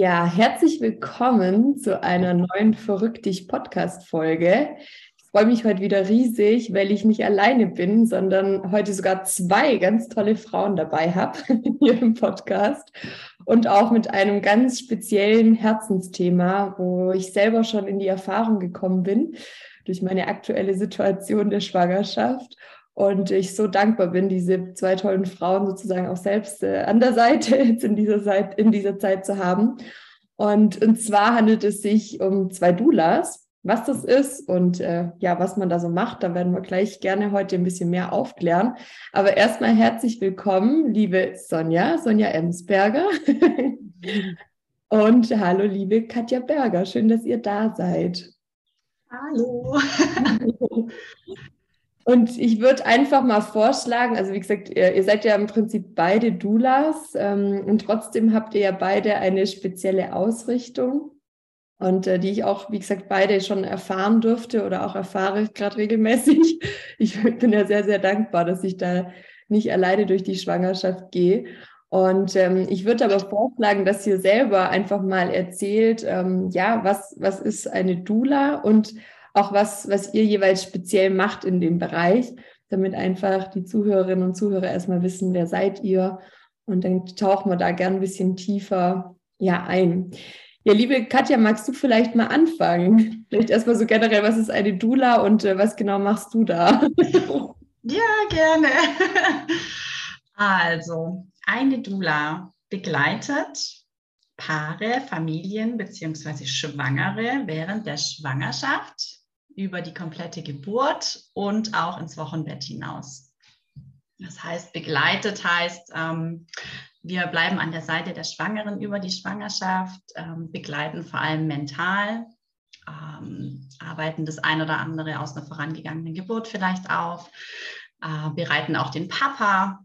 Ja, herzlich willkommen zu einer neuen Verrückt dich Podcast-Folge. Ich freue mich heute wieder riesig, weil ich nicht alleine bin, sondern heute sogar zwei ganz tolle Frauen dabei habe hier im Podcast und auch mit einem ganz speziellen Herzensthema, wo ich selber schon in die Erfahrung gekommen bin durch meine aktuelle Situation der Schwangerschaft und ich so dankbar bin, diese zwei tollen Frauen sozusagen auch selbst äh, an der Seite jetzt in dieser, Zeit, in dieser Zeit zu haben. Und, und zwar handelt es sich um zwei Doulas. Was das ist und äh, ja, was man da so macht, da werden wir gleich gerne heute ein bisschen mehr aufklären. Aber erstmal herzlich willkommen, liebe Sonja, Sonja Emsberger. und hallo, liebe Katja Berger. Schön, dass ihr da seid. Hallo. Und ich würde einfach mal vorschlagen, also wie gesagt, ihr, ihr seid ja im Prinzip beide Doulas ähm, und trotzdem habt ihr ja beide eine spezielle Ausrichtung und äh, die ich auch, wie gesagt, beide schon erfahren durfte oder auch erfahre gerade regelmäßig. Ich bin ja sehr, sehr dankbar, dass ich da nicht alleine durch die Schwangerschaft gehe. Und ähm, ich würde aber vorschlagen, dass ihr selber einfach mal erzählt, ähm, ja, was, was ist eine Doula und auch was, was ihr jeweils speziell macht in dem Bereich, damit einfach die Zuhörerinnen und Zuhörer erstmal wissen, wer seid ihr. Und dann tauchen wir da gern ein bisschen tiefer ja, ein. Ja, liebe Katja, magst du vielleicht mal anfangen? Vielleicht erstmal so generell, was ist eine Dula und äh, was genau machst du da? Ja, gerne. Also, eine Dula begleitet Paare, Familien bzw. Schwangere während der Schwangerschaft über die komplette Geburt und auch ins Wochenbett hinaus. Das heißt, begleitet heißt, ähm, wir bleiben an der Seite der Schwangeren über die Schwangerschaft, ähm, begleiten vor allem mental, ähm, arbeiten das ein oder andere aus einer vorangegangenen Geburt vielleicht auf, äh, bereiten auch den Papa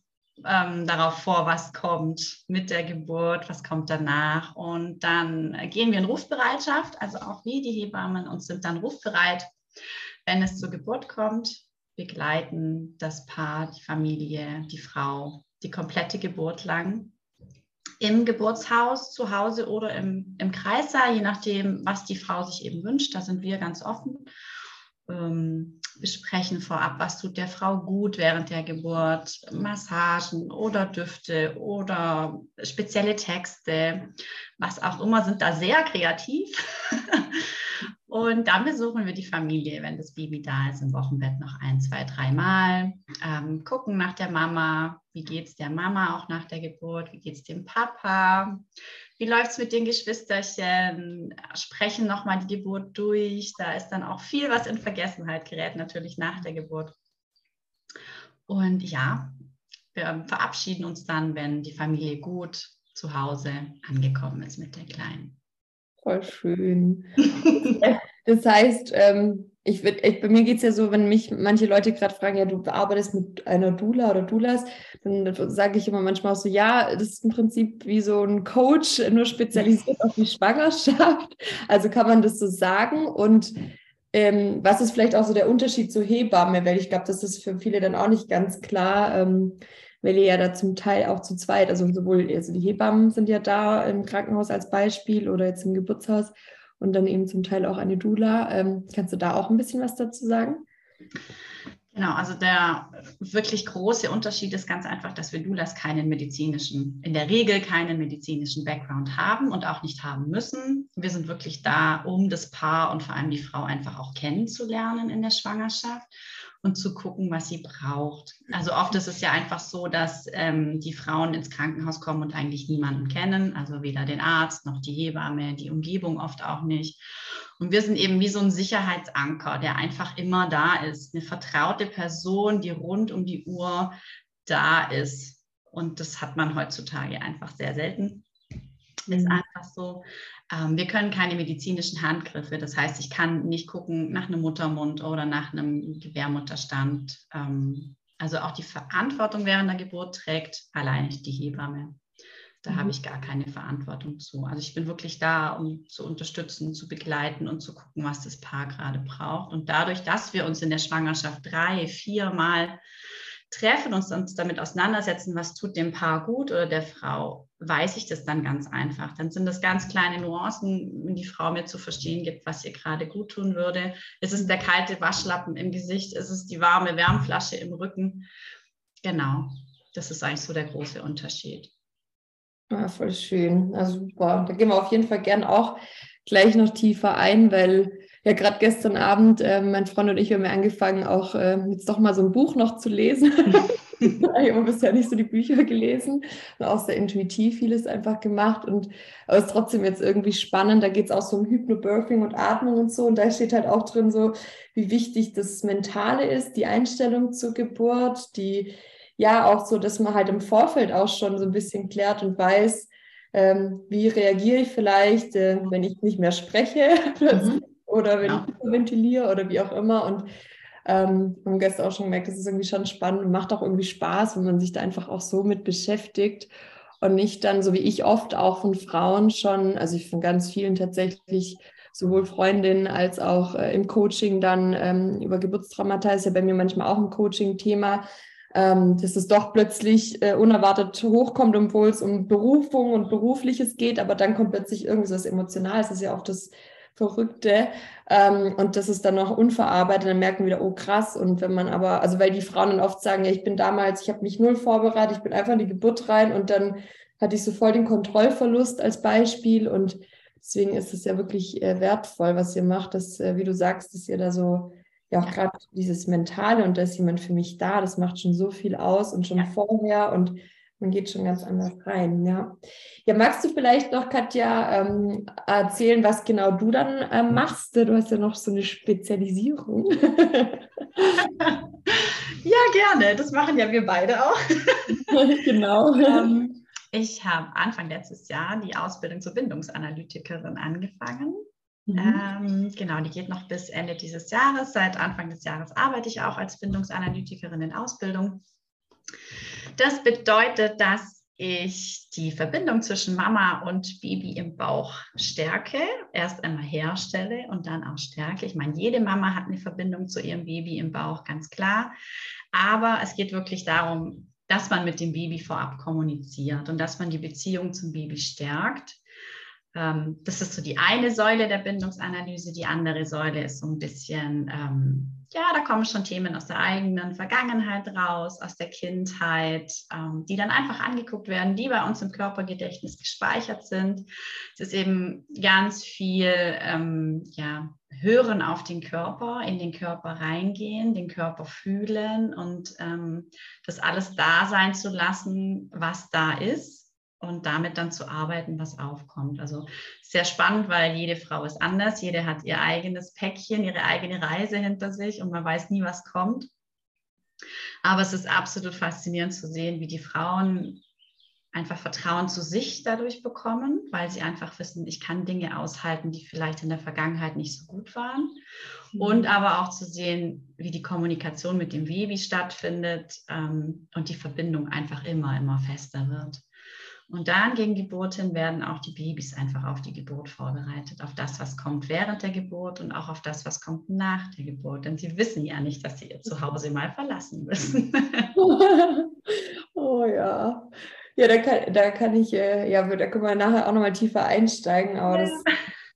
ähm, darauf vor, was kommt mit der Geburt, was kommt danach. Und dann gehen wir in Rufbereitschaft, also auch wie die Hebammen und sind dann rufbereit wenn es zur Geburt kommt, begleiten das Paar, die Familie, die Frau die komplette Geburt lang im Geburtshaus, zu Hause oder im, im Kreissaal, je nachdem, was die Frau sich eben wünscht. Da sind wir ganz offen. Ähm, besprechen vorab, was tut der Frau gut während der Geburt, Massagen oder Düfte oder spezielle Texte, was auch immer, sind da sehr kreativ. Und dann besuchen wir die Familie, wenn das Baby da ist, im Wochenbett noch ein, zwei, drei Mal. Ähm, gucken nach der Mama, wie geht es der Mama auch nach der Geburt, wie geht es dem Papa, wie läuft es mit den Geschwisterchen, sprechen nochmal die Geburt durch. Da ist dann auch viel, was in Vergessenheit gerät, natürlich nach der Geburt. Und ja, wir verabschieden uns dann, wenn die Familie gut zu Hause angekommen ist mit der Kleinen. Voll schön. das heißt, ähm, ich würd, ich, bei mir geht es ja so, wenn mich manche Leute gerade fragen, ja, du arbeitest mit einer Dula oder Dulas, dann sage ich immer manchmal auch so, ja, das ist im Prinzip wie so ein Coach, nur spezialisiert auf die Schwangerschaft. Also kann man das so sagen. Und ähm, was ist vielleicht auch so der Unterschied zur Hebamme? Weil ich glaube, das ist für viele dann auch nicht ganz klar. Ähm, weil ihr ja da zum Teil auch zu zweit, also sowohl also die Hebammen sind ja da im Krankenhaus als Beispiel oder jetzt im Geburtshaus und dann eben zum Teil auch eine Dula. Ähm, kannst du da auch ein bisschen was dazu sagen? Genau, also der wirklich große Unterschied ist ganz einfach, dass wir Doulas keinen medizinischen, in der Regel keinen medizinischen Background haben und auch nicht haben müssen. Wir sind wirklich da, um das Paar und vor allem die Frau einfach auch kennenzulernen in der Schwangerschaft und zu gucken, was sie braucht. Also oft ist es ja einfach so, dass ähm, die Frauen ins Krankenhaus kommen und eigentlich niemanden kennen, also weder den Arzt noch die Hebamme, die Umgebung oft auch nicht. Und wir sind eben wie so ein Sicherheitsanker, der einfach immer da ist, eine vertraute Person, die rund um die Uhr da ist. Und das hat man heutzutage einfach sehr selten. Ist mhm. einfach so. Ähm, wir können keine medizinischen Handgriffe. Das heißt, ich kann nicht gucken nach einem Muttermund oder nach einem Gebärmutterstand. Ähm, also auch die Verantwortung während der Geburt trägt allein die Hebamme. Da mhm. habe ich gar keine Verantwortung zu. Also ich bin wirklich da, um zu unterstützen, zu begleiten und zu gucken, was das Paar gerade braucht. Und dadurch, dass wir uns in der Schwangerschaft drei, viermal treffen, uns, uns damit auseinandersetzen, was tut dem Paar gut oder der Frau, weiß ich das dann ganz einfach. Dann sind das ganz kleine Nuancen, wenn die Frau mir zu verstehen gibt, was ihr gerade gut tun würde. Ist es der kalte Waschlappen im Gesicht? Ist es die warme Wärmflasche im Rücken? Genau, das ist eigentlich so der große Unterschied. Ja, voll schön. Also, boah, da gehen wir auf jeden Fall gern auch gleich noch tiefer ein, weil ja gerade gestern Abend äh, mein Freund und ich haben ja angefangen, auch äh, jetzt doch mal so ein Buch noch zu lesen. ich habe bisher nicht so die Bücher gelesen und auch sehr intuitiv vieles einfach gemacht und aber es ist trotzdem jetzt irgendwie spannend. Da geht es auch so um Hypnobirthing und Atmung und so und da steht halt auch drin so, wie wichtig das Mentale ist, die Einstellung zur Geburt, die ja auch so, dass man halt im Vorfeld auch schon so ein bisschen klärt und weiß, ähm, wie reagiere ich vielleicht, äh, wenn ich nicht mehr spreche mhm. Oder wenn ja. ich ventiliere oder wie auch immer. Und ähm, haben gestern auch schon gemerkt, das ist irgendwie schon spannend und macht auch irgendwie Spaß, wenn man sich da einfach auch so mit beschäftigt und nicht dann, so wie ich oft auch von Frauen schon, also ich von ganz vielen tatsächlich sowohl Freundinnen als auch äh, im Coaching dann ähm, über Geburtstraumata ist ja bei mir manchmal auch ein Coaching-Thema, ähm, dass es doch plötzlich äh, unerwartet hochkommt, obwohl es um Berufung und Berufliches geht, aber dann kommt plötzlich irgendwas was Emotionales, das ist ja auch das Verrückte. Ähm, und das ist dann noch unverarbeitet, dann merken wir wieder, oh krass. Und wenn man aber, also weil die Frauen dann oft sagen, ja, ich bin damals, ich habe mich null vorbereitet, ich bin einfach in die Geburt rein und dann hatte ich so voll den Kontrollverlust als Beispiel. Und deswegen ist es ja wirklich äh, wertvoll, was ihr macht, dass, äh, wie du sagst, dass ihr da so ja auch gerade dieses Mentale und da ist jemand für mich da, das macht schon so viel aus und schon ja. vorher und man geht schon ganz anders rein. Ja, ja magst du vielleicht noch, Katja, ähm, erzählen, was genau du dann ähm, machst? Du hast ja noch so eine Spezialisierung. ja, gerne. Das machen ja wir beide auch. genau. Ähm, ich habe Anfang letztes Jahr die Ausbildung zur Bindungsanalytikerin angefangen. Mhm. Ähm, genau, die geht noch bis Ende dieses Jahres. Seit Anfang des Jahres arbeite ich auch als Bindungsanalytikerin in Ausbildung. Das bedeutet, dass ich die Verbindung zwischen Mama und Baby im Bauch stärke, erst einmal herstelle und dann auch stärke. Ich meine, jede Mama hat eine Verbindung zu ihrem Baby im Bauch, ganz klar. Aber es geht wirklich darum, dass man mit dem Baby vorab kommuniziert und dass man die Beziehung zum Baby stärkt ähm, das ist so die eine Säule der Bindungsanalyse. Die andere Säule ist so ein bisschen, ähm, ja, da kommen schon Themen aus der eigenen Vergangenheit raus, aus der Kindheit, ähm, die dann einfach angeguckt werden, die bei uns im Körpergedächtnis gespeichert sind. Es ist eben ganz viel, ähm, ja, hören auf den Körper, in den Körper reingehen, den Körper fühlen und ähm, das alles da sein zu lassen, was da ist und damit dann zu arbeiten, was aufkommt. Also sehr spannend, weil jede Frau ist anders, jede hat ihr eigenes Päckchen, ihre eigene Reise hinter sich und man weiß nie, was kommt. Aber es ist absolut faszinierend zu sehen, wie die Frauen einfach Vertrauen zu sich dadurch bekommen, weil sie einfach wissen, ich kann Dinge aushalten, die vielleicht in der Vergangenheit nicht so gut waren. Mhm. Und aber auch zu sehen, wie die Kommunikation mit dem Baby stattfindet ähm, und die Verbindung einfach immer, immer fester wird. Und dann gegen Geburt hin werden auch die Babys einfach auf die Geburt vorbereitet, auf das, was kommt während der Geburt und auch auf das, was kommt nach der Geburt. Denn sie wissen ja nicht, dass sie ihr Zuhause mal verlassen müssen. oh ja. Ja, da kann, da kann ich, äh, ja, da können wir nachher auch nochmal tiefer einsteigen, aber ja. das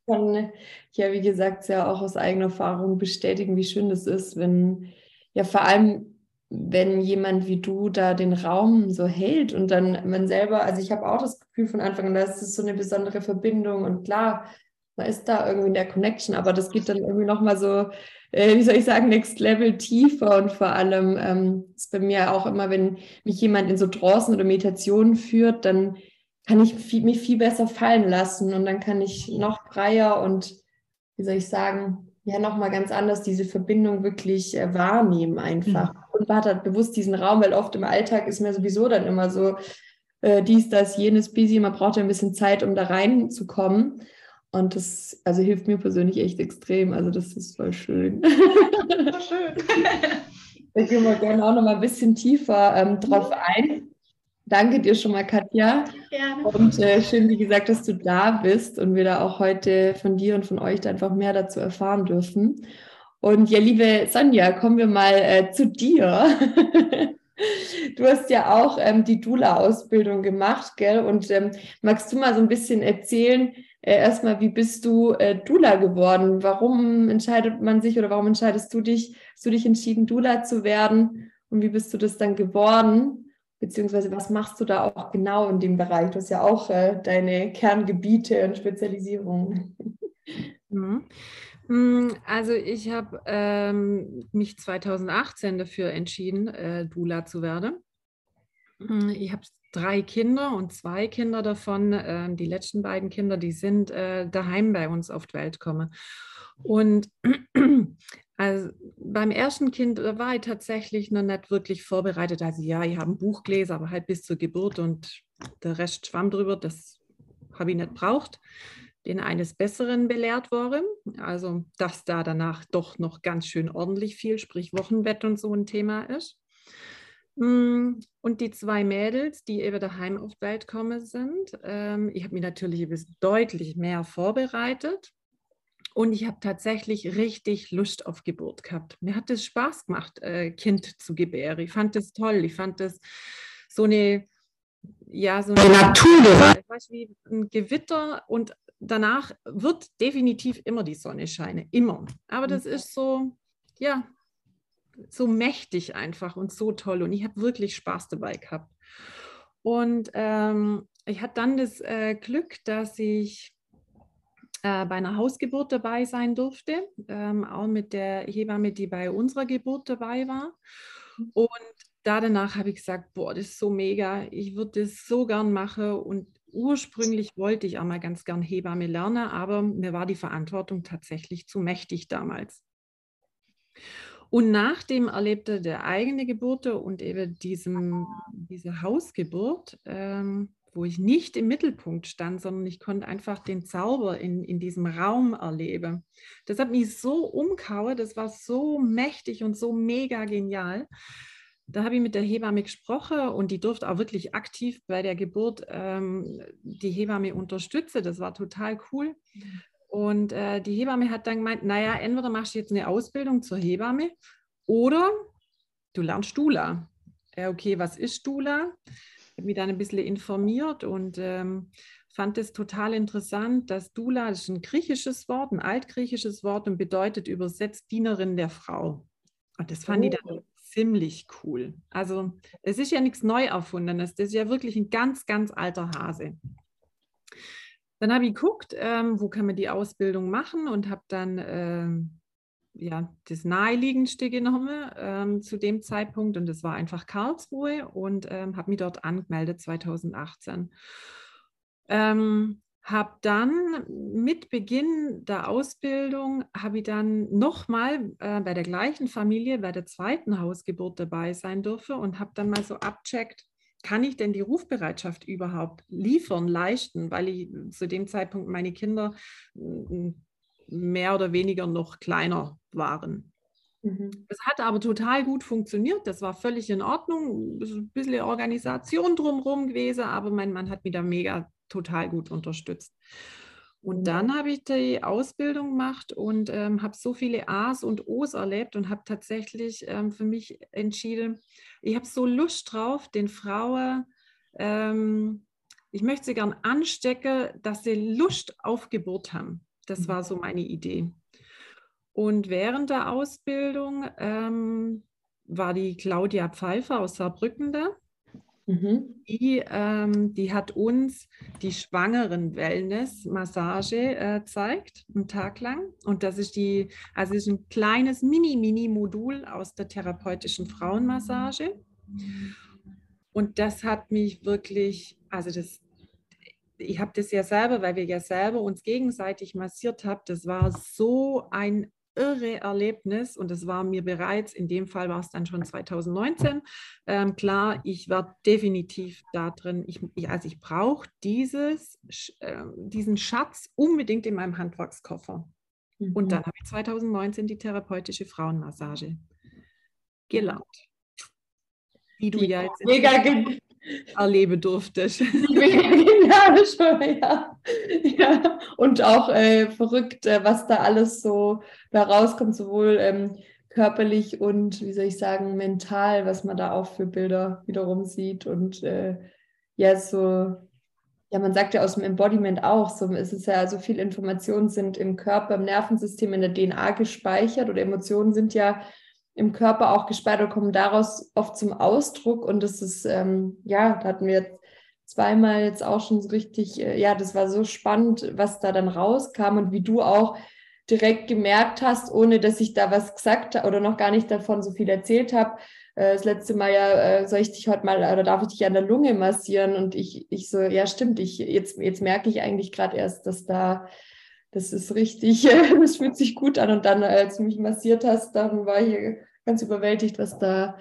kann ich ja, wie gesagt, ja auch aus eigener Erfahrung bestätigen, wie schön das ist, wenn ja vor allem wenn jemand wie du da den Raum so hält und dann man selber, also ich habe auch das Gefühl von Anfang an, das ist so eine besondere Verbindung und klar, man ist da irgendwie in der Connection, aber das geht dann irgendwie nochmal so, äh, wie soll ich sagen, next level tiefer und vor allem ähm, ist bei mir auch immer, wenn mich jemand in so Trancen oder Meditationen führt, dann kann ich viel, mich viel besser fallen lassen und dann kann ich noch freier und, wie soll ich sagen, ja, nochmal ganz anders diese Verbindung wirklich äh, wahrnehmen einfach. Mhm und hat halt bewusst diesen Raum, weil oft im Alltag ist mir sowieso dann immer so äh, dies, das, jenes busy. Man braucht ja ein bisschen Zeit, um da reinzukommen. Und das also hilft mir persönlich echt extrem. Also das ist voll schön. So schön. da gehen wir gerne auch noch mal ein bisschen tiefer ähm, drauf ein. Danke dir schon mal, Katja. Gerne. Und äh, schön, wie gesagt, dass du da bist und wir da auch heute von dir und von euch da einfach mehr dazu erfahren dürfen. Und ja, liebe Sonja, kommen wir mal äh, zu dir. du hast ja auch ähm, die Dula-Ausbildung gemacht, gell? Und ähm, magst du mal so ein bisschen erzählen, äh, erstmal, wie bist du äh, Dula geworden? Warum entscheidet man sich oder warum entscheidest du dich, hast du dich entschieden, Dula zu werden? Und wie bist du das dann geworden? Beziehungsweise was machst du da auch genau in dem Bereich? Du hast ja auch äh, deine Kerngebiete und Spezialisierungen. Mhm. Mm, also ich habe ähm, mich 2018 dafür entschieden, äh, Dula zu werden. Mm, ich habe drei Kinder und zwei Kinder davon, äh, die letzten beiden Kinder, die sind äh, daheim bei uns auf die Welt gekommen. Und also beim ersten Kind war ich tatsächlich noch nicht wirklich vorbereitet. Also ja, ich habe ein Buch gelesen, aber halt bis zur Geburt und der Rest schwamm drüber, das habe ich nicht braucht den eines Besseren belehrt worden. Also, dass da danach doch noch ganz schön ordentlich viel, sprich Wochenbett und so ein Thema ist. Mm, und die zwei Mädels, die eben daheim auf die Welt kommen sind, ähm, ich habe mich natürlich deutlich mehr vorbereitet. Und ich habe tatsächlich richtig Lust auf Geburt gehabt. Mir hat es Spaß gemacht, äh, Kind zu gebären. Ich fand es toll. Ich fand es so eine, ja, so eine Natur, wie ein Gewitter und danach wird definitiv immer die Sonne scheinen, immer. Aber das mhm. ist so, ja, so mächtig einfach und so toll. Und ich habe wirklich Spaß dabei gehabt. Und ähm, ich hatte dann das äh, Glück, dass ich äh, bei einer Hausgeburt dabei sein durfte, ähm, auch mit der Hebamme, die bei unserer Geburt dabei war. Mhm. Und da danach habe ich gesagt, boah, das ist so mega, ich würde das so gern machen und ursprünglich wollte ich auch mal ganz gern Hebamme lernen, aber mir war die Verantwortung tatsächlich zu mächtig damals. Und nachdem erlebte der eigene Geburt und eben diesem, diese Hausgeburt, ähm, wo ich nicht im Mittelpunkt stand, sondern ich konnte einfach den Zauber in, in diesem Raum erleben. Das hat mich so umgehauen, das war so mächtig und so mega genial, da habe ich mit der Hebamme gesprochen und die durfte auch wirklich aktiv bei der Geburt ähm, die Hebamme unterstützen. Das war total cool. Und äh, die Hebamme hat dann gemeint, naja, entweder machst du jetzt eine Ausbildung zur Hebamme oder du lernst Dula. Ja, okay, was ist Dula? Ich habe mich dann ein bisschen informiert und ähm, fand es total interessant, dass Dula, das ist ein griechisches Wort, ein altgriechisches Wort und bedeutet übersetzt Dienerin der Frau. Und das fand oh. ich dann ziemlich cool. Also es ist ja nichts neu erfundenes, das ist ja wirklich ein ganz, ganz alter Hase. Dann habe ich geguckt, ähm, wo kann man die Ausbildung machen und habe dann ähm, ja, das naheliegendste genommen ähm, zu dem Zeitpunkt und das war einfach Karlsruhe und ähm, habe mich dort angemeldet 2018. Ähm, habe dann mit Beginn der Ausbildung, habe ich dann nochmal äh, bei der gleichen Familie, bei der zweiten Hausgeburt dabei sein dürfen und habe dann mal so abcheckt, kann ich denn die Rufbereitschaft überhaupt liefern, leisten, weil ich zu dem Zeitpunkt meine Kinder mehr oder weniger noch kleiner waren. Mhm. Es hat aber total gut funktioniert. Das war völlig in Ordnung. Ein bisschen Organisation drumherum gewesen, aber mein Mann hat mich da mega total gut unterstützt. Und dann habe ich die Ausbildung gemacht und ähm, habe so viele A's und O's erlebt und habe tatsächlich ähm, für mich entschieden, ich habe so Lust drauf, den Frauen, ähm, ich möchte sie gern anstecken, dass sie Lust auf Geburt haben. Das mhm. war so meine Idee. Und während der Ausbildung ähm, war die Claudia Pfeiffer aus Saarbrücken da. Mhm. Die, ähm, die hat uns die Schwangeren-Wellness-Massage äh, zeigt, einen Tag lang. Und das ist die, also ist ein kleines Mini-Mini-Modul aus der therapeutischen Frauenmassage. Und das hat mich wirklich, also das, ich habe das ja selber, weil wir ja selber uns gegenseitig massiert haben, das war so ein irre Erlebnis und es war mir bereits, in dem Fall war es dann schon 2019, ähm, klar, ich werde definitiv da drin, ich, ich also ich brauche dieses, äh, diesen Schatz unbedingt in meinem Handwerkskoffer. Mhm. Und dann habe ich 2019 die therapeutische Frauenmassage gelernt. Die du ja jetzt mega erleben durftest. ja, schon, ja. ja. Und auch äh, verrückt, äh, was da alles so da rauskommt, sowohl ähm, körperlich und, wie soll ich sagen, mental, was man da auch für Bilder wiederum sieht. Und äh, ja, so, ja, man sagt ja aus dem Embodiment auch, so ist es ja, so viel Informationen sind im Körper, im Nervensystem, in der DNA gespeichert oder Emotionen sind ja im Körper auch gespeichert und kommen daraus oft zum Ausdruck. Und das ist, ähm, ja, da hatten wir zweimal jetzt auch schon so richtig, äh, ja, das war so spannend, was da dann rauskam und wie du auch direkt gemerkt hast, ohne dass ich da was gesagt oder noch gar nicht davon so viel erzählt habe. Äh, das letzte Mal ja, äh, soll ich dich heute mal oder darf ich dich an der Lunge massieren? Und ich, ich so, ja, stimmt, ich, jetzt, jetzt merke ich eigentlich gerade erst, dass da, das ist richtig, das fühlt sich gut an. Und dann, als du mich massiert hast, dann war ich ganz überwältigt, was da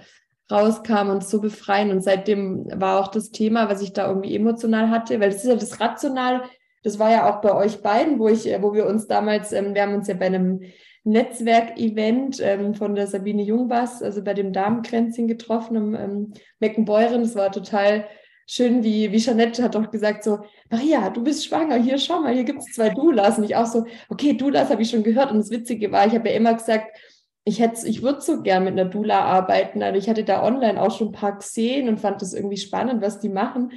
rauskam und so befreien. Und seitdem war auch das Thema, was ich da irgendwie emotional hatte, weil das ist ja das Rational, das war ja auch bei euch beiden, wo ich, wo wir uns damals, ähm, wir haben uns ja bei einem Netzwerkevent ähm, von der Sabine Jungbass, also bei dem Damenkränzchen getroffen im ähm, Meckenbeuren. Das war total schön, wie, wie Jeanette hat doch gesagt, so, Maria, du bist schwanger, hier schau mal, hier gibt es zwei Doulas. Und ich auch so, okay, Doulas habe ich schon gehört. Und das Witzige war, ich habe ja immer gesagt, ich hätte, ich würde so gern mit einer Dula arbeiten. Also ich hatte da online auch schon ein paar gesehen und fand das irgendwie spannend, was die machen.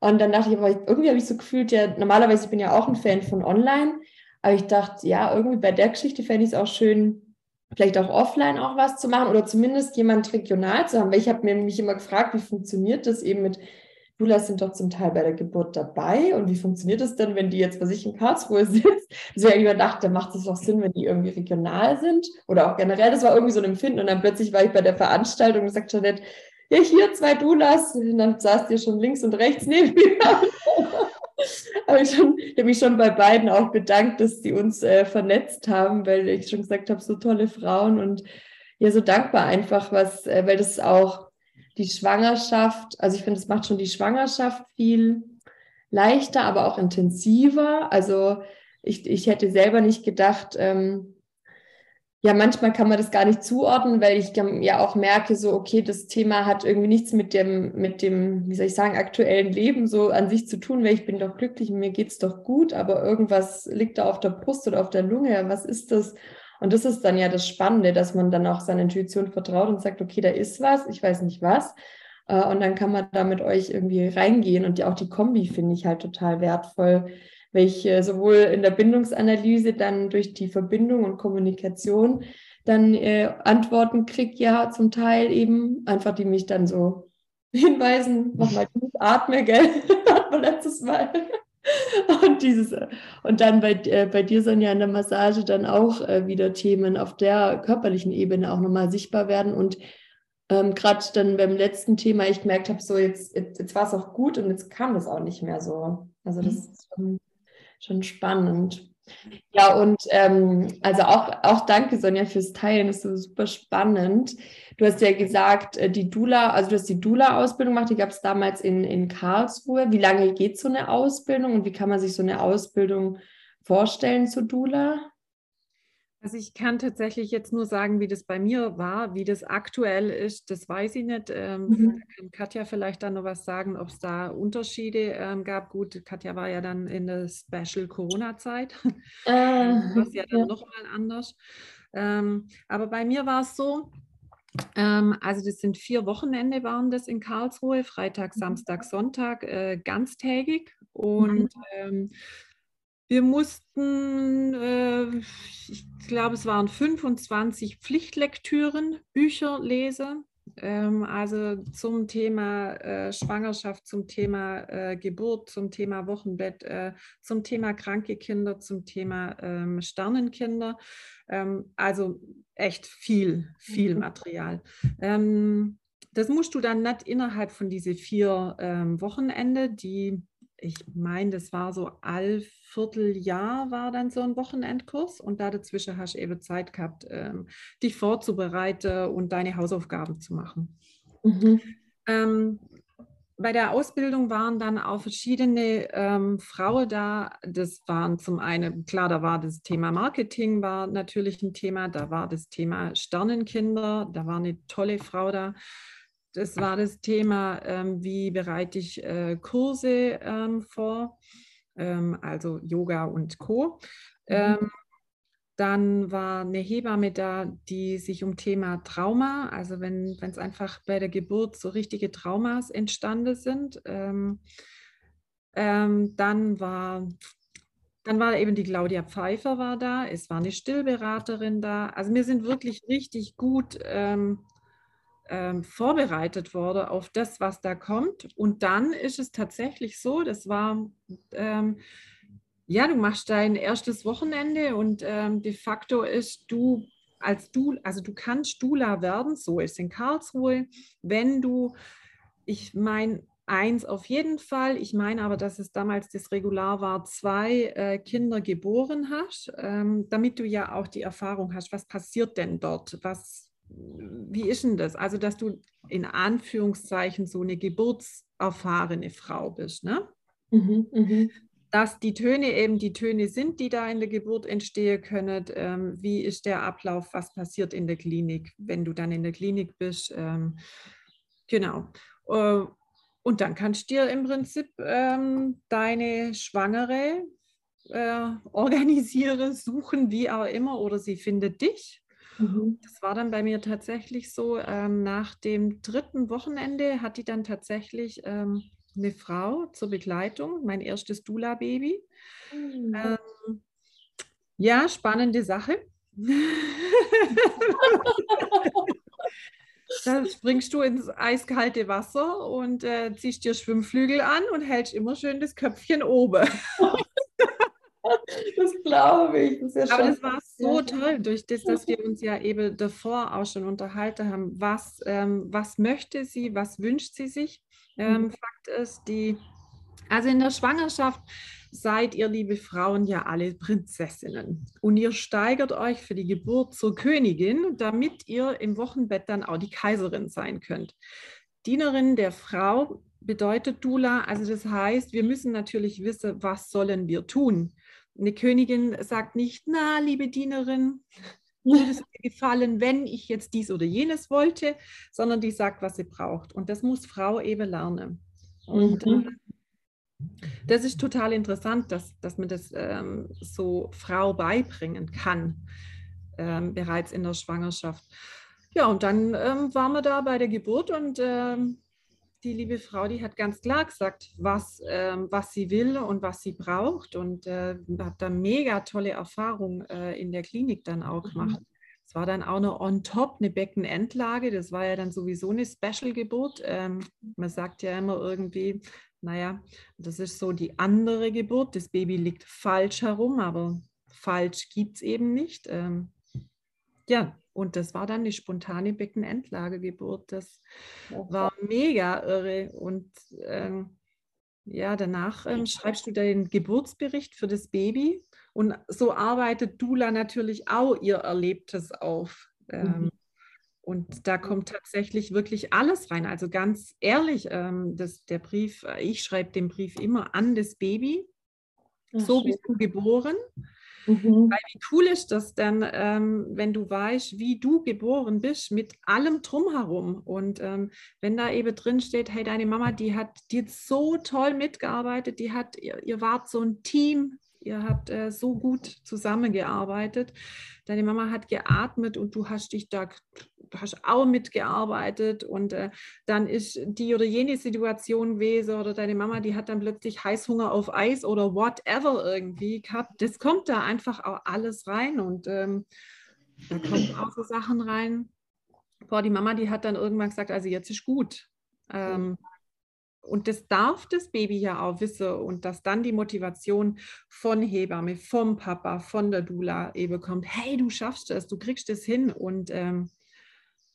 Und dann dachte ich, aber irgendwie habe ich so gefühlt, ja, normalerweise bin ich ja auch ein Fan von online, aber ich dachte, ja, irgendwie bei der Geschichte fände ich es auch schön, vielleicht auch offline auch was zu machen oder zumindest jemand regional zu haben. Weil ich habe mir mich immer gefragt, wie funktioniert das eben mit Doulas sind doch zum Teil bei der Geburt dabei. Und wie funktioniert das denn, wenn die jetzt bei sich in Karlsruhe sitzt? Also ich dachte, macht es doch Sinn, wenn die irgendwie regional sind oder auch generell. Das war irgendwie so ein Empfinden. Und dann plötzlich war ich bei der Veranstaltung und sagt Jeanette, ja, hier zwei Doulas. Und dann saß ihr schon links und rechts neben mir. Aber ich, habe mich schon bei beiden auch bedankt, dass die uns äh, vernetzt haben, weil ich schon gesagt habe, so tolle Frauen und ja, so dankbar einfach, was, äh, weil das auch die Schwangerschaft, also ich finde, es macht schon die Schwangerschaft viel leichter, aber auch intensiver. Also ich, ich hätte selber nicht gedacht, ähm, ja, manchmal kann man das gar nicht zuordnen, weil ich ja auch merke, so, okay, das Thema hat irgendwie nichts mit dem, mit dem, wie soll ich sagen, aktuellen Leben so an sich zu tun, weil ich bin doch glücklich, mir geht es doch gut, aber irgendwas liegt da auf der Brust oder auf der Lunge, was ist das? Und das ist dann ja das Spannende, dass man dann auch seiner Intuition vertraut und sagt, okay, da ist was, ich weiß nicht was. Äh, und dann kann man da mit euch irgendwie reingehen. Und auch die Kombi finde ich halt total wertvoll, äh, sowohl in der Bindungsanalyse dann durch die Verbindung und Kommunikation dann äh, Antworten kriege, ja, zum Teil eben, einfach die mich dann so hinweisen, mach mal atme, gell? Letztes Mal. Und dieses, und dann bei, äh, bei dir, Sonja, in der Massage dann auch äh, wieder Themen auf der körperlichen Ebene auch nochmal sichtbar werden. Und ähm, gerade dann beim letzten Thema, ich gemerkt habe, so jetzt, jetzt, jetzt war es auch gut und jetzt kam das auch nicht mehr so. Also das mhm. ist schon, schon spannend. Ja, und ähm, also auch, auch danke, Sonja, fürs Teilen. Das ist super spannend. Du hast ja gesagt, äh, die Dula, also du hast die Dula-Ausbildung gemacht, die gab es damals in, in Karlsruhe. Wie lange geht so eine Ausbildung und wie kann man sich so eine Ausbildung vorstellen zu Dula? Also ich kann tatsächlich jetzt nur sagen, wie das bei mir war, wie das aktuell ist, das weiß ich nicht. Ähm, mhm. kann Katja vielleicht dann noch was sagen, ob es da Unterschiede ähm, gab. Gut, Katja war ja dann in der Special Corona-Zeit, äh, was ja dann ja. nochmal anders. Ähm, aber bei mir war es so, ähm, also das sind vier Wochenende waren das in Karlsruhe, Freitag, mhm. Samstag, Sonntag, äh, ganztägig. Und mhm. ähm, wir mussten, äh, ich glaube, es waren 25 Pflichtlektüren, Bücher lesen. Ähm, also zum Thema äh, Schwangerschaft, zum Thema äh, Geburt, zum Thema Wochenbett, äh, zum Thema kranke Kinder, zum Thema ähm, Sternenkinder. Ähm, also echt viel, viel mhm. Material. Ähm, das musst du dann nicht innerhalb von diese vier ähm, Wochenende, die ich meine, das war so all Vierteljahr war dann so ein Wochenendkurs und da dazwischen hast du eben Zeit gehabt, ähm, dich vorzubereiten und deine Hausaufgaben zu machen. Mhm. Ähm, bei der Ausbildung waren dann auch verschiedene ähm, Frauen da. Das waren zum einen, klar, da war das Thema Marketing, war natürlich ein Thema. Da war das Thema Sternenkinder, da war eine tolle Frau da. Das war das Thema, ähm, wie bereite ich äh, Kurse ähm, vor, ähm, also Yoga und Co. Mhm. Ähm, Dann war eine Hebamme da, die sich um Thema Trauma, also wenn es einfach bei der Geburt so richtige Traumas entstanden sind. Ähm, ähm, dann war dann war eben die Claudia Pfeiffer war da, es war eine Stillberaterin da. Also wir sind wirklich richtig gut ähm, vorbereitet worden auf das, was da kommt. Und dann ist es tatsächlich so, das war, ähm, ja, du machst dein erstes Wochenende und ähm, de facto ist du als du, also du kannst Dula werden, so ist in Karlsruhe, wenn du, ich meine, eins auf jeden Fall. Ich meine aber, dass es damals das Regular war, zwei äh, Kinder geboren hast, ähm, damit du ja auch die Erfahrung hast, was passiert denn dort? Was, wie ist denn das? Also, dass du in Anführungszeichen so eine geburtserfahrene Frau bist, ne? Mhm, mh. Dass die Töne eben die Töne sind, die da in der Geburt entstehen können. Ähm, wie ist der Ablauf? Was passiert in der Klinik, wenn du dann in der Klinik bist? Ähm, genau. Äh, und dann kannst du dir im Prinzip ähm, deine Schwangere äh, organisieren, suchen, wie auch immer, oder sie findet dich. Mhm. Das war dann bei mir tatsächlich so, ähm, nach dem dritten Wochenende hat die dann tatsächlich ähm, eine Frau zur Begleitung, mein erstes Dula-Baby. Mhm. Ähm, ja, spannende Sache. Da springst du ins eiskalte Wasser und äh, ziehst dir Schwimmflügel an und hältst immer schön das Köpfchen oben. Das glaube ich. Das ja Aber das war so toll, durch das, dass wir uns ja eben davor auch schon unterhalten haben. Was, ähm, was möchte sie, was wünscht sie sich? Ähm, mhm. Fakt ist, die, also in der Schwangerschaft seid ihr, liebe Frauen, ja alle Prinzessinnen. Und ihr steigert euch für die Geburt zur Königin, damit ihr im Wochenbett dann auch die Kaiserin sein könnt. Dienerin der Frau bedeutet Dula, also das heißt, wir müssen natürlich wissen, was sollen wir tun. Eine Königin sagt nicht, na, liebe Dienerin, würde es mir gefallen, wenn ich jetzt dies oder jenes wollte, sondern die sagt, was sie braucht. Und das muss Frau eben lernen. Und mhm. Äh, das ist total interessant, dass, dass man das ähm, so Frau beibringen kann, ähm, bereits in der Schwangerschaft. Ja, und dann ähm, waren wir da bei der Geburt und ähm, die liebe Frau, die hat ganz klar gesagt, was, ähm, was sie will und was sie braucht und äh, hat da mega tolle Erfahrungen äh, in der Klinik dann auch mhm. gemacht. Es war dann auch noch on top eine Beckenendlage. Das war ja dann sowieso eine Special-Geburt. Ähm, man sagt ja immer irgendwie, naja, das ist so die andere Geburt. Das Baby liegt falsch herum, aber falsch gibt es eben nicht. Ähm, ja, und das war dann die spontane Beckenendlagegeburt. Das war mega irre. Und ähm, ja, danach ähm, schreibst du den Geburtsbericht für das Baby. Und so arbeitet Dula natürlich auch ihr Erlebtes auf. Ähm, mhm. Und da kommt tatsächlich wirklich alles rein. Also ganz ehrlich, ähm, das, der Brief, äh, ich schreibe den Brief immer an das Baby. Ach, so schön. bist du geboren. Mhm. Weil wie cool ist das denn, ähm, wenn du weißt, wie du geboren bist, mit allem drumherum. Und ähm, wenn da eben drin steht, hey, deine Mama, die hat dir so toll mitgearbeitet, die hat, ihr, ihr wart so ein Team, ihr habt äh, so gut zusammengearbeitet. Deine Mama hat geatmet und du hast dich da, hast auch mitgearbeitet und äh, dann ist die oder jene Situation gewesen oder deine Mama, die hat dann plötzlich Heißhunger auf Eis oder whatever irgendwie gehabt. Das kommt da einfach auch alles rein und ähm, da kommen auch so Sachen rein. Boah, die Mama, die hat dann irgendwann gesagt, also jetzt ist gut. Ähm, und das darf das Baby ja auch wissen und dass dann die Motivation von Hebamme, vom Papa, von der Dula eben kommt, hey, du schaffst es, du kriegst es hin und ähm,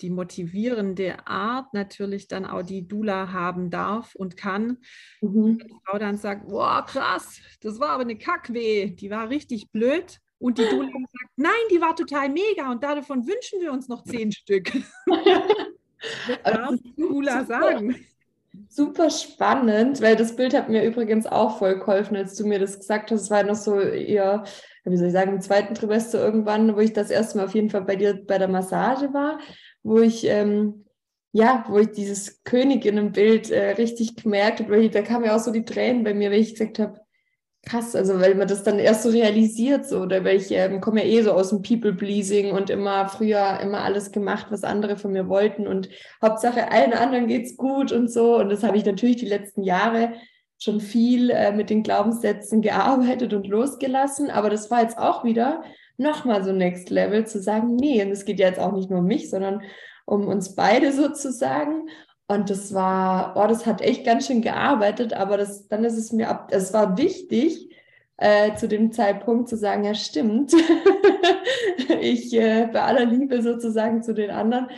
die motivierende Art natürlich dann auch die Dula haben darf und kann. Mhm. die Frau dann sagt, boah, krass, das war aber eine Kackweh, die war richtig blöd. Und die Dula sagt, nein, die war total mega und davon wünschen wir uns noch zehn Stück. das darf die Dula sagen super spannend, weil das Bild hat mir übrigens auch voll geholfen, als du mir das gesagt hast. Es war noch so eher, wie soll ich sagen, im zweiten Trimester irgendwann, wo ich das erste Mal auf jeden Fall bei dir bei der Massage war, wo ich, ähm, ja, wo ich dieses Königinnenbild äh, richtig gemerkt habe, da kamen ja auch so die Tränen bei mir, weil ich gesagt habe, krass, also weil man das dann erst so realisiert, so, oder weil ich ähm, komme ja eh so aus dem People-Pleasing und immer früher immer alles gemacht, was andere von mir wollten und Hauptsache allen anderen geht's gut und so. Und das habe ich natürlich die letzten Jahre schon viel äh, mit den Glaubenssätzen gearbeitet und losgelassen, aber das war jetzt auch wieder nochmal so Next Level zu sagen, nee, und es geht ja jetzt auch nicht nur um mich, sondern um uns beide sozusagen. Und das war, oh, das hat echt ganz schön gearbeitet, aber das, dann ist es mir ab, es war wichtig, äh, zu dem Zeitpunkt zu sagen, ja stimmt, ich äh, bei aller Liebe sozusagen zu den anderen,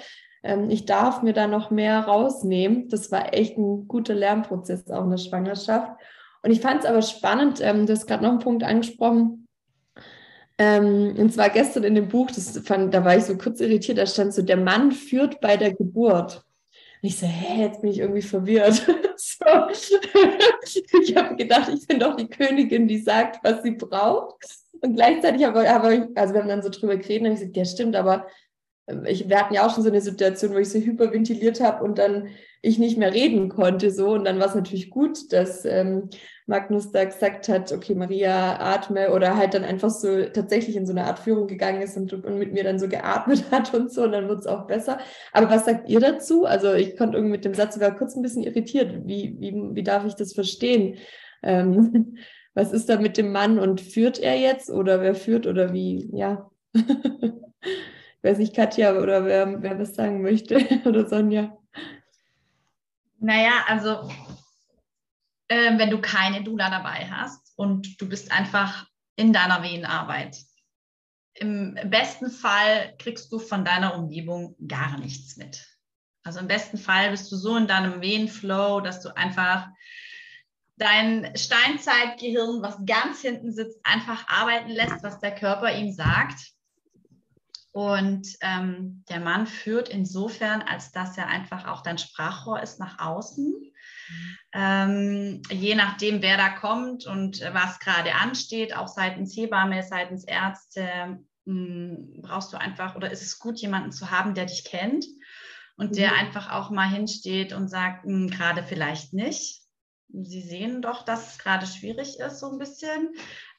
ähm, ich darf mir da noch mehr rausnehmen. Das war echt ein guter Lernprozess auch in der Schwangerschaft. Und ich fand es aber spannend, ähm, du hast gerade noch einen Punkt angesprochen, ähm, und zwar gestern in dem Buch, das fand, da war ich so kurz irritiert, da stand so, der Mann führt bei der Geburt. Und ich so, hä, jetzt bin ich irgendwie verwirrt. so. Ich habe gedacht, ich bin doch die Königin, die sagt, was sie braucht. Und gleichzeitig habe hab ich, also wir haben dann so drüber geredet und ich gesagt, ja stimmt, aber ähm, ich, wir hatten ja auch schon so eine Situation, wo ich so hyperventiliert habe und dann ich nicht mehr reden konnte so und dann war es natürlich gut, dass ähm, Magnus da gesagt hat, okay Maria atme oder halt dann einfach so tatsächlich in so eine Art Führung gegangen ist und, und mit mir dann so geatmet hat und so und dann wird es auch besser. Aber was sagt ihr dazu? Also ich konnte irgendwie mit dem Satz sogar kurz ein bisschen irritiert. Wie, wie, wie darf ich das verstehen? Ähm, was ist da mit dem Mann und führt er jetzt oder wer führt oder wie? Ja. weiß nicht, Katja oder wer, wer was sagen möchte oder Sonja. Naja, also äh, wenn du keine Dula dabei hast und du bist einfach in deiner Wehenarbeit. Im besten Fall kriegst du von deiner Umgebung gar nichts mit. Also im besten Fall bist du so in deinem Wehenflow, dass du einfach dein Steinzeitgehirn, was ganz hinten sitzt, einfach arbeiten lässt, was der Körper ihm sagt. Und ähm, der Mann führt insofern, als dass er einfach auch dein Sprachrohr ist nach außen. Ähm, je nachdem, wer da kommt und was gerade ansteht, auch seitens Hebamme, seitens Ärzte, mh, hm, brauchst du einfach oder ist es gut, jemanden zu haben, der dich kennt und der mhm. einfach auch mal hinsteht und sagt, hm, gerade vielleicht nicht. Sie sehen doch, dass es gerade schwierig ist, so ein bisschen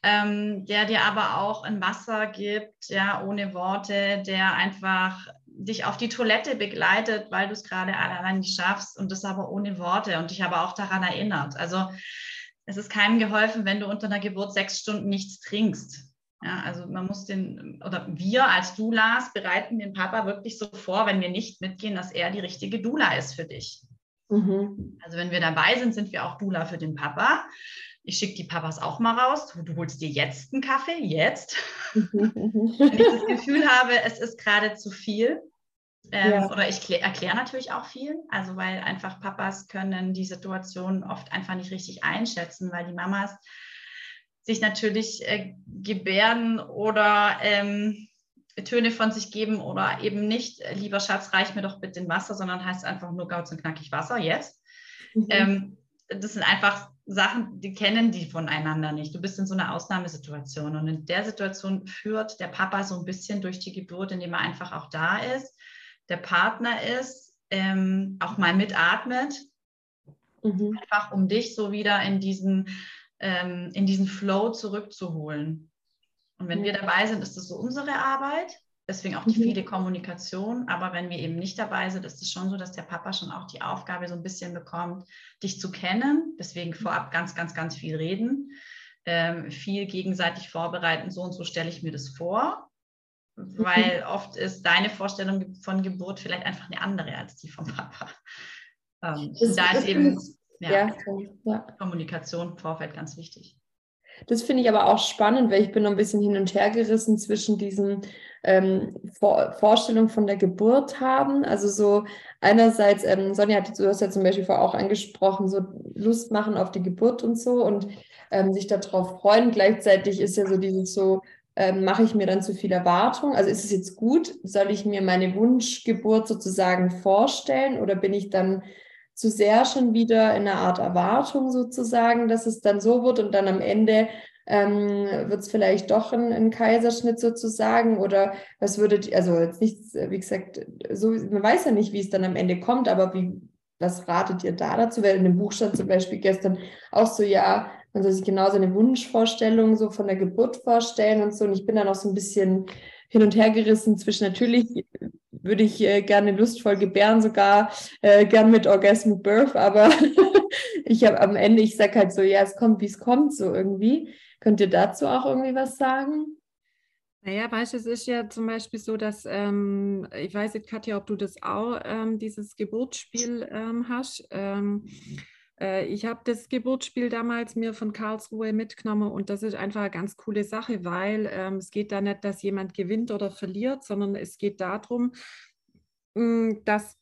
ähm, der dir aber auch ein Wasser gibt, ja, ohne Worte, der einfach dich auf die Toilette begleitet, weil du es gerade allein nicht schaffst und das aber ohne Worte und dich aber auch daran erinnert. Also es ist keinem geholfen, wenn du unter einer Geburt sechs Stunden nichts trinkst. Ja, also man muss den, oder wir als Doulas bereiten den Papa wirklich so vor, wenn wir nicht mitgehen, dass er die richtige Dula ist für dich. Mhm. Also wenn wir dabei sind, sind wir auch Dula für den Papa ich schicke die Papas auch mal raus. Du, du, holst dir jetzt einen Kaffee, jetzt. Wenn ich das Gefühl habe, es ist gerade zu viel. Ähm, ja. Oder ich erkläre natürlich auch viel. Also, weil einfach Papas können die Situation oft einfach nicht richtig einschätzen, weil die Mamas sich natürlich äh, gebärden oder ähm, Töne von sich geben oder eben nicht, äh, lieber Schatz, reich mir doch bitte ein Wasser, sondern heißt einfach nur gauz und knackig Wasser, jetzt. Mhm. Ähm, das sind einfach Sachen, die kennen die voneinander nicht. Du bist in so einer Ausnahmesituation und in der Situation führt der Papa so ein bisschen durch die Geburt, indem er einfach auch da ist, der Partner ist, ähm, auch mal mitatmet, mhm. einfach um dich so wieder in diesen, ähm, in diesen Flow zurückzuholen. Und wenn ja. wir dabei sind, ist das so unsere Arbeit. Deswegen auch die mhm. viele Kommunikation. Aber wenn wir eben nicht dabei sind, ist es schon so, dass der Papa schon auch die Aufgabe so ein bisschen bekommt, dich zu kennen. Deswegen vorab ganz, ganz, ganz viel reden, ähm, viel gegenseitig vorbereiten. So und so stelle ich mir das vor. Weil mhm. oft ist deine Vorstellung von Geburt vielleicht einfach eine andere als die vom Papa. Ähm, da ist eben ja, ja, Kommunikation im Vorfeld ganz wichtig. Das finde ich aber auch spannend, weil ich bin noch ein bisschen hin und her gerissen zwischen diesen ähm, Vor Vorstellungen von der Geburt haben. Also so einerseits, ähm, Sonja hat, du hast ja zum Beispiel vorher auch angesprochen, so Lust machen auf die Geburt und so und ähm, sich darauf freuen. Gleichzeitig ist ja so dieses so, ähm, mache ich mir dann zu viel Erwartung? Also ist es jetzt gut? Soll ich mir meine Wunschgeburt sozusagen vorstellen oder bin ich dann zu sehr schon wieder in einer Art Erwartung sozusagen, dass es dann so wird und dann am Ende ähm, wird es vielleicht doch ein, ein, Kaiserschnitt sozusagen oder was würdet also jetzt nichts, wie gesagt, so, man weiß ja nicht, wie es dann am Ende kommt, aber wie, was ratet ihr da dazu? Weil in dem Buch stand zum Beispiel gestern auch so, ja, Man soll sich genau seine Wunschvorstellung so von der Geburt vorstellen und so. Und ich bin dann auch so ein bisschen hin und her gerissen zwischen natürlich würde ich äh, gerne lustvoll gebären, sogar äh, gern mit Orgasmic Birth, aber ich habe am Ende, ich sage halt so, ja, es kommt, wie es kommt, so irgendwie. Könnt ihr dazu auch irgendwie was sagen? Naja, weißt du, es ist ja zum Beispiel so, dass, ähm, ich weiß nicht, Katja, ob du das auch, ähm, dieses Geburtsspiel ähm, hast. Ähm, äh, ich habe das Geburtsspiel damals mir von Karlsruhe mitgenommen und das ist einfach eine ganz coole Sache, weil ähm, es geht da nicht, dass jemand gewinnt oder verliert, sondern es geht darum, mh, hm, dass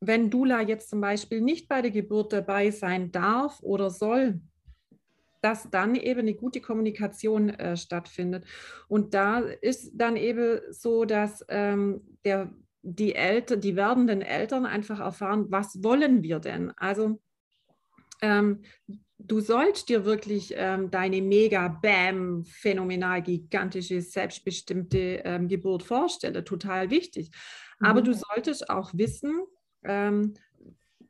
wenn Dula jetzt zum Beispiel nicht bei der Geburt dabei sein darf oder soll, dass dann eben eine gute Kommunikation äh, stattfindet. Und da ist dann eben so, dass ähm, der, die Eltern, die werdenden Eltern einfach erfahren, was wollen wir denn? Also ähm, du sollst dir wirklich ähm, deine mega, bam, phänomenal, gigantische, selbstbestimmte ähm, Geburt vorstellen. Total wichtig. Aber mhm. du solltest auch wissen, ähm,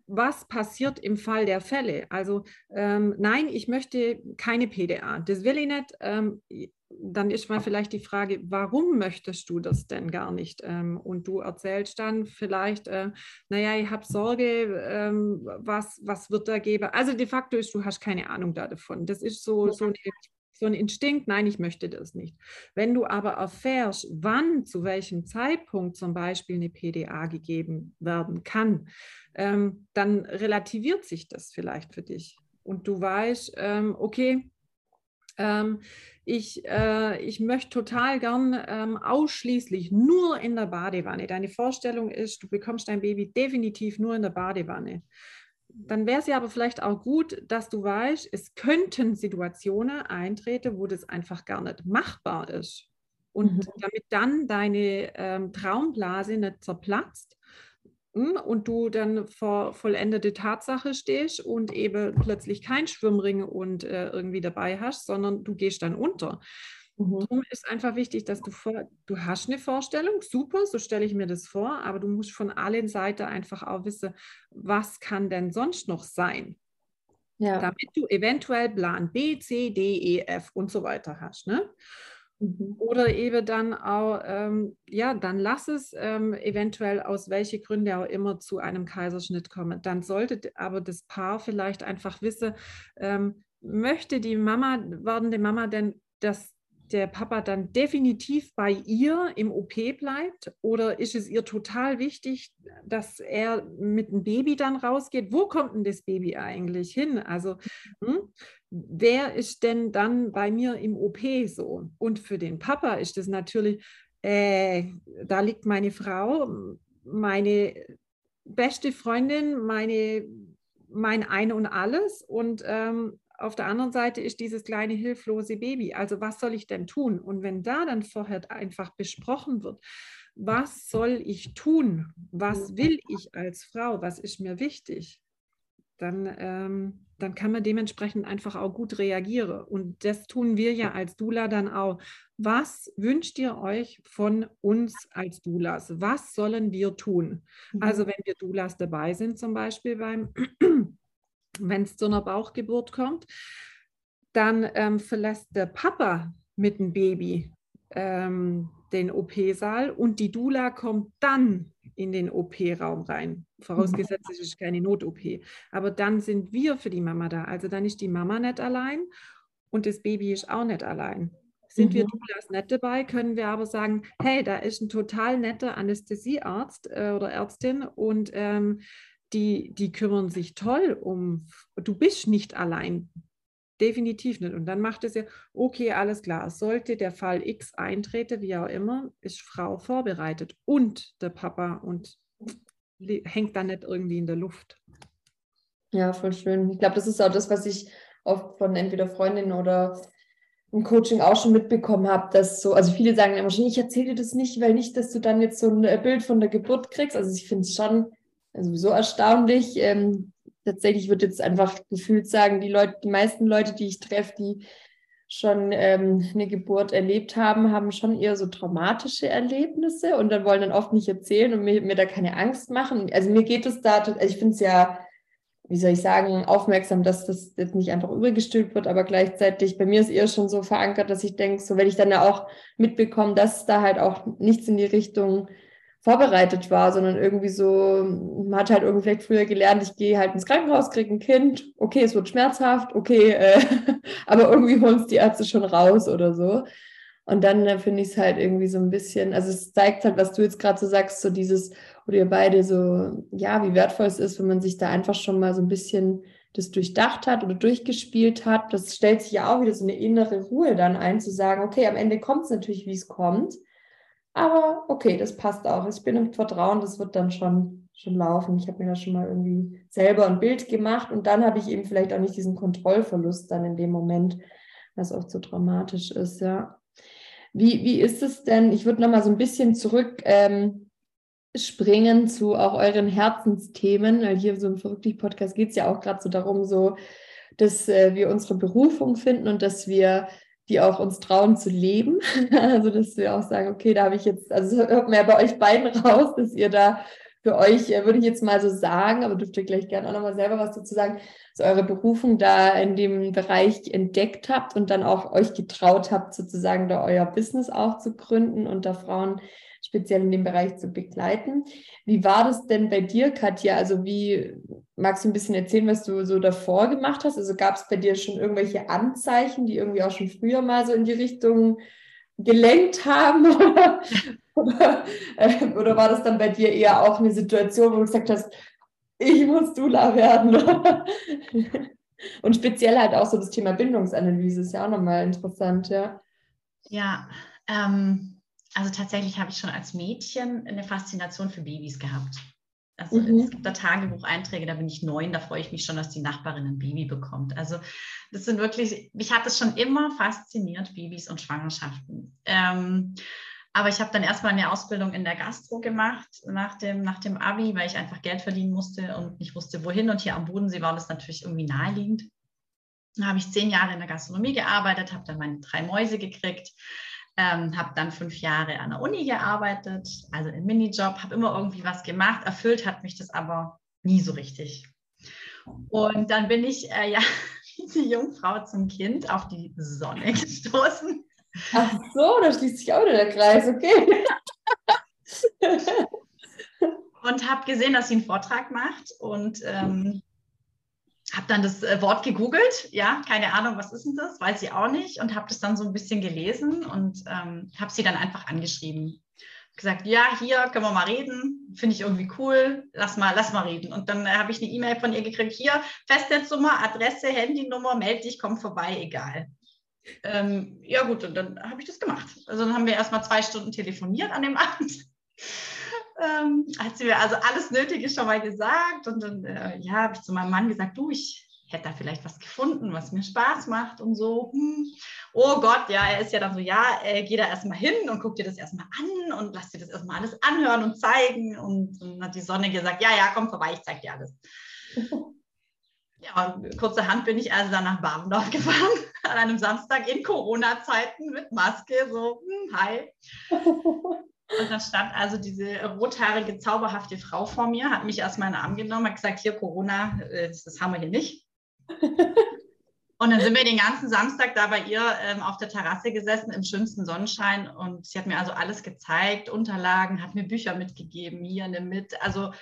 was passiert im Fall der Fälle. Also ähm, nein, ich möchte keine PDA. Das will ich nicht. Ähm, dann ist mal vielleicht die Frage, warum möchtest du das denn gar nicht? Ähm, und du erzählst dann vielleicht, äh, naja, ich habe Sorge, ähm, was, was wird da geben? Also de facto ist, du hast keine Ahnung davon. Das ist so, so eine so ein Instinkt, nein, ich möchte das nicht. Wenn du aber erfährst, wann, zu welchem Zeitpunkt zum Beispiel eine PDA gegeben werden kann, ähm, dann relativiert sich das vielleicht für dich. Und du weißt, ähm, okay, ähm, ich, äh, ich möchte total gern ähm, ausschließlich nur in der Badewanne. Deine Vorstellung ist, du bekommst dein Baby definitiv nur in der Badewanne. Dann wäre es ja aber vielleicht auch gut, dass du weißt, es könnten Situationen eintreten, wo das einfach gar nicht machbar ist. Und mhm. damit dann deine ähm, Traumblase nicht zerplatzt, hm, und du dann vor vollendete Tatsache stehst und eben plötzlich kein Schwimmring und äh, irgendwie dabei hast, sondern du gehst dann unter. Mhm. Darum ist einfach wichtig, dass du vor, du hast eine Vorstellung, super, so stelle ich mir das vor, aber du musst von allen Seiten einfach auch wissen, was kann denn sonst noch sein? Ja. Damit du eventuell Plan B, C, D, E, F und so weiter hast. Ne? Mhm. Oder eben dann auch, ähm, ja, dann lass es ähm, eventuell aus welchen Gründen auch immer zu einem Kaiserschnitt kommen. Dann sollte aber das Paar vielleicht einfach wissen, ähm, möchte die Mama, werdende Mama denn, dass der Papa dann definitiv bei ihr im OP bleibt? Oder ist es ihr total wichtig, dass er mit dem Baby dann rausgeht? Wo kommt denn das Baby eigentlich hin? Also, hm, wer ist denn dann bei mir im OP so? Und für den Papa ist es natürlich, äh, da liegt meine Frau, meine beste Freundin, meine, mein Ein und alles. Und ähm, auf der anderen Seite ist dieses kleine hilflose Baby. Also was soll ich denn tun? Und wenn da dann vorher einfach besprochen wird, was soll ich tun? Was will ich als Frau? Was ist mir wichtig? Dann, ähm, dann kann man dementsprechend einfach auch gut reagieren. Und das tun wir ja als Dula dann auch. Was wünscht ihr euch von uns als Dulas? Was sollen wir tun? Mhm. Also wenn wir Dulas dabei sind, zum Beispiel beim wenn es zu einer Bauchgeburt kommt, dann ähm, verlässt der Papa mit dem Baby ähm, den OP-Saal und die Dula kommt dann in den OP-Raum rein. Vorausgesetzt, es ist keine Not-OP. Aber dann sind wir für die Mama da. Also dann ist die Mama nicht allein und das Baby ist auch nicht allein. Sind mhm. wir Doulas nicht dabei, können wir aber sagen, hey, da ist ein total netter Anästhesiearzt äh, oder Ärztin und ähm, die, die kümmern sich toll um, du bist nicht allein. Definitiv nicht. Und dann macht es ja, okay, alles klar, sollte der Fall X eintreten, wie auch immer, ist Frau vorbereitet und der Papa und hängt dann nicht irgendwie in der Luft. Ja, voll schön. Ich glaube, das ist auch das, was ich oft von entweder Freundinnen oder im Coaching auch schon mitbekommen habe, dass so, also viele sagen immer schon, ich erzähle dir das nicht, weil nicht, dass du dann jetzt so ein äh, Bild von der Geburt kriegst. Also ich finde es schon sowieso erstaunlich. Ähm, tatsächlich würde jetzt einfach gefühlt sagen, die Leute, die meisten Leute, die ich treffe, die schon ähm, eine Geburt erlebt haben, haben schon eher so traumatische Erlebnisse und dann wollen dann oft nicht erzählen und mir, mir da keine Angst machen. Also mir geht es da, also ich finde es ja wie soll ich sagen, aufmerksam, dass das jetzt nicht einfach übergestülpt wird, aber gleichzeitig, bei mir ist eher schon so verankert, dass ich denke, so wenn ich dann ja auch mitbekomme, dass da halt auch nichts in die Richtung vorbereitet war, sondern irgendwie so, man hat halt irgendwie vielleicht früher gelernt, ich gehe halt ins Krankenhaus, kriege ein Kind, okay, es wird schmerzhaft, okay, äh, aber irgendwie holen es die Ärzte schon raus oder so. Und dann äh, finde ich es halt irgendwie so ein bisschen, also es zeigt halt, was du jetzt gerade so sagst, so dieses, oder ihr beide so, ja, wie wertvoll es ist, wenn man sich da einfach schon mal so ein bisschen das durchdacht hat oder durchgespielt hat. Das stellt sich ja auch wieder so eine innere Ruhe dann ein, zu sagen, okay, am Ende kommt es natürlich, wie es kommt. Aber okay, das passt auch. Ich bin im Vertrauen, das wird dann schon, schon laufen. Ich habe mir da schon mal irgendwie selber ein Bild gemacht und dann habe ich eben vielleicht auch nicht diesen Kontrollverlust dann in dem Moment, was oft so dramatisch ist, ja. Wie, wie ist es denn? Ich würde noch mal so ein bisschen zurück ähm, springen zu auch euren Herzensthemen, weil hier so im Verrücktlich-Podcast geht es ja auch gerade so darum, so, dass äh, wir unsere Berufung finden und dass wir die auch uns trauen zu leben. Also, dass wir auch sagen, okay, da habe ich jetzt, also hört ja bei euch beiden raus, dass ihr da für euch, äh, würde ich jetzt mal so sagen, aber dürft ihr gleich gerne auch nochmal selber was dazu sagen, dass eure Berufung da in dem Bereich entdeckt habt und dann auch euch getraut habt, sozusagen da euer Business auch zu gründen und da Frauen speziell in dem Bereich zu begleiten. Wie war das denn bei dir, Katja? Also wie magst du ein bisschen erzählen, was du so davor gemacht hast? Also gab es bei dir schon irgendwelche Anzeichen, die irgendwie auch schon früher mal so in die Richtung gelenkt haben? oder, äh, oder war das dann bei dir eher auch eine Situation, wo du gesagt hast, ich muss Dula werden? Und speziell halt auch so das Thema Bindungsanalyse ist ja auch nochmal interessant, ja. Ja, ähm, also tatsächlich habe ich schon als Mädchen eine Faszination für Babys gehabt. Also mhm. es gibt da Tagebucheinträge, da bin ich neun, da freue ich mich schon, dass die Nachbarin ein Baby bekommt. Also das sind wirklich, mich hat es schon immer fasziniert, Babys und Schwangerschaften. Ähm, aber ich habe dann erstmal eine Ausbildung in der Gastro gemacht nach dem, nach dem Abi, weil ich einfach Geld verdienen musste und nicht wusste, wohin. Und hier am Bodensee war das natürlich irgendwie naheliegend. Da habe ich zehn Jahre in der Gastronomie gearbeitet, habe dann meine drei Mäuse gekriegt ähm, habe dann fünf Jahre an der Uni gearbeitet, also im Minijob, habe immer irgendwie was gemacht. Erfüllt hat mich das aber nie so richtig. Und dann bin ich äh, ja wie die Jungfrau zum Kind auf die Sonne gestoßen. Ach so, da schließt sich auch wieder der Kreis, okay. und habe gesehen, dass sie einen Vortrag macht und ähm, habe dann das äh, Wort gegoogelt, ja, keine Ahnung, was ist denn das, weiß ich auch nicht und habe das dann so ein bisschen gelesen und ähm, habe sie dann einfach angeschrieben. Gesagt, ja, hier können wir mal reden, finde ich irgendwie cool, lass mal, lass mal reden. Und dann äh, habe ich eine E-Mail von ihr gekriegt, hier, Festnetznummer, Adresse, Handynummer, melde dich, komm vorbei, egal. Ähm, ja gut, und dann habe ich das gemacht. Also dann haben wir erstmal zwei Stunden telefoniert an dem Abend ähm, hat sie mir also alles Nötige schon mal gesagt. Und dann äh, ja, habe ich zu meinem Mann gesagt, du, ich hätte da vielleicht was gefunden, was mir Spaß macht und so. Hm. Oh Gott, ja, er ist ja dann so, ja, äh, geh da erstmal hin und guck dir das erstmal an und lass dir das erstmal alles anhören und zeigen. Und dann hat die Sonne gesagt, ja, ja, komm vorbei, ich zeig dir alles. Ja, und kurzerhand bin ich also dann nach Babendorf gefahren, an einem Samstag in Corona-Zeiten mit Maske, so, hm, hi. Und dann stand also diese rothaarige, zauberhafte Frau vor mir, hat mich erstmal in den Arm genommen, hat gesagt, hier Corona, äh, das haben wir hier nicht. Und dann sind wir den ganzen Samstag da bei ihr ähm, auf der Terrasse gesessen, im schönsten Sonnenschein. Und sie hat mir also alles gezeigt, Unterlagen, hat mir Bücher mitgegeben, hier nimm mit. Also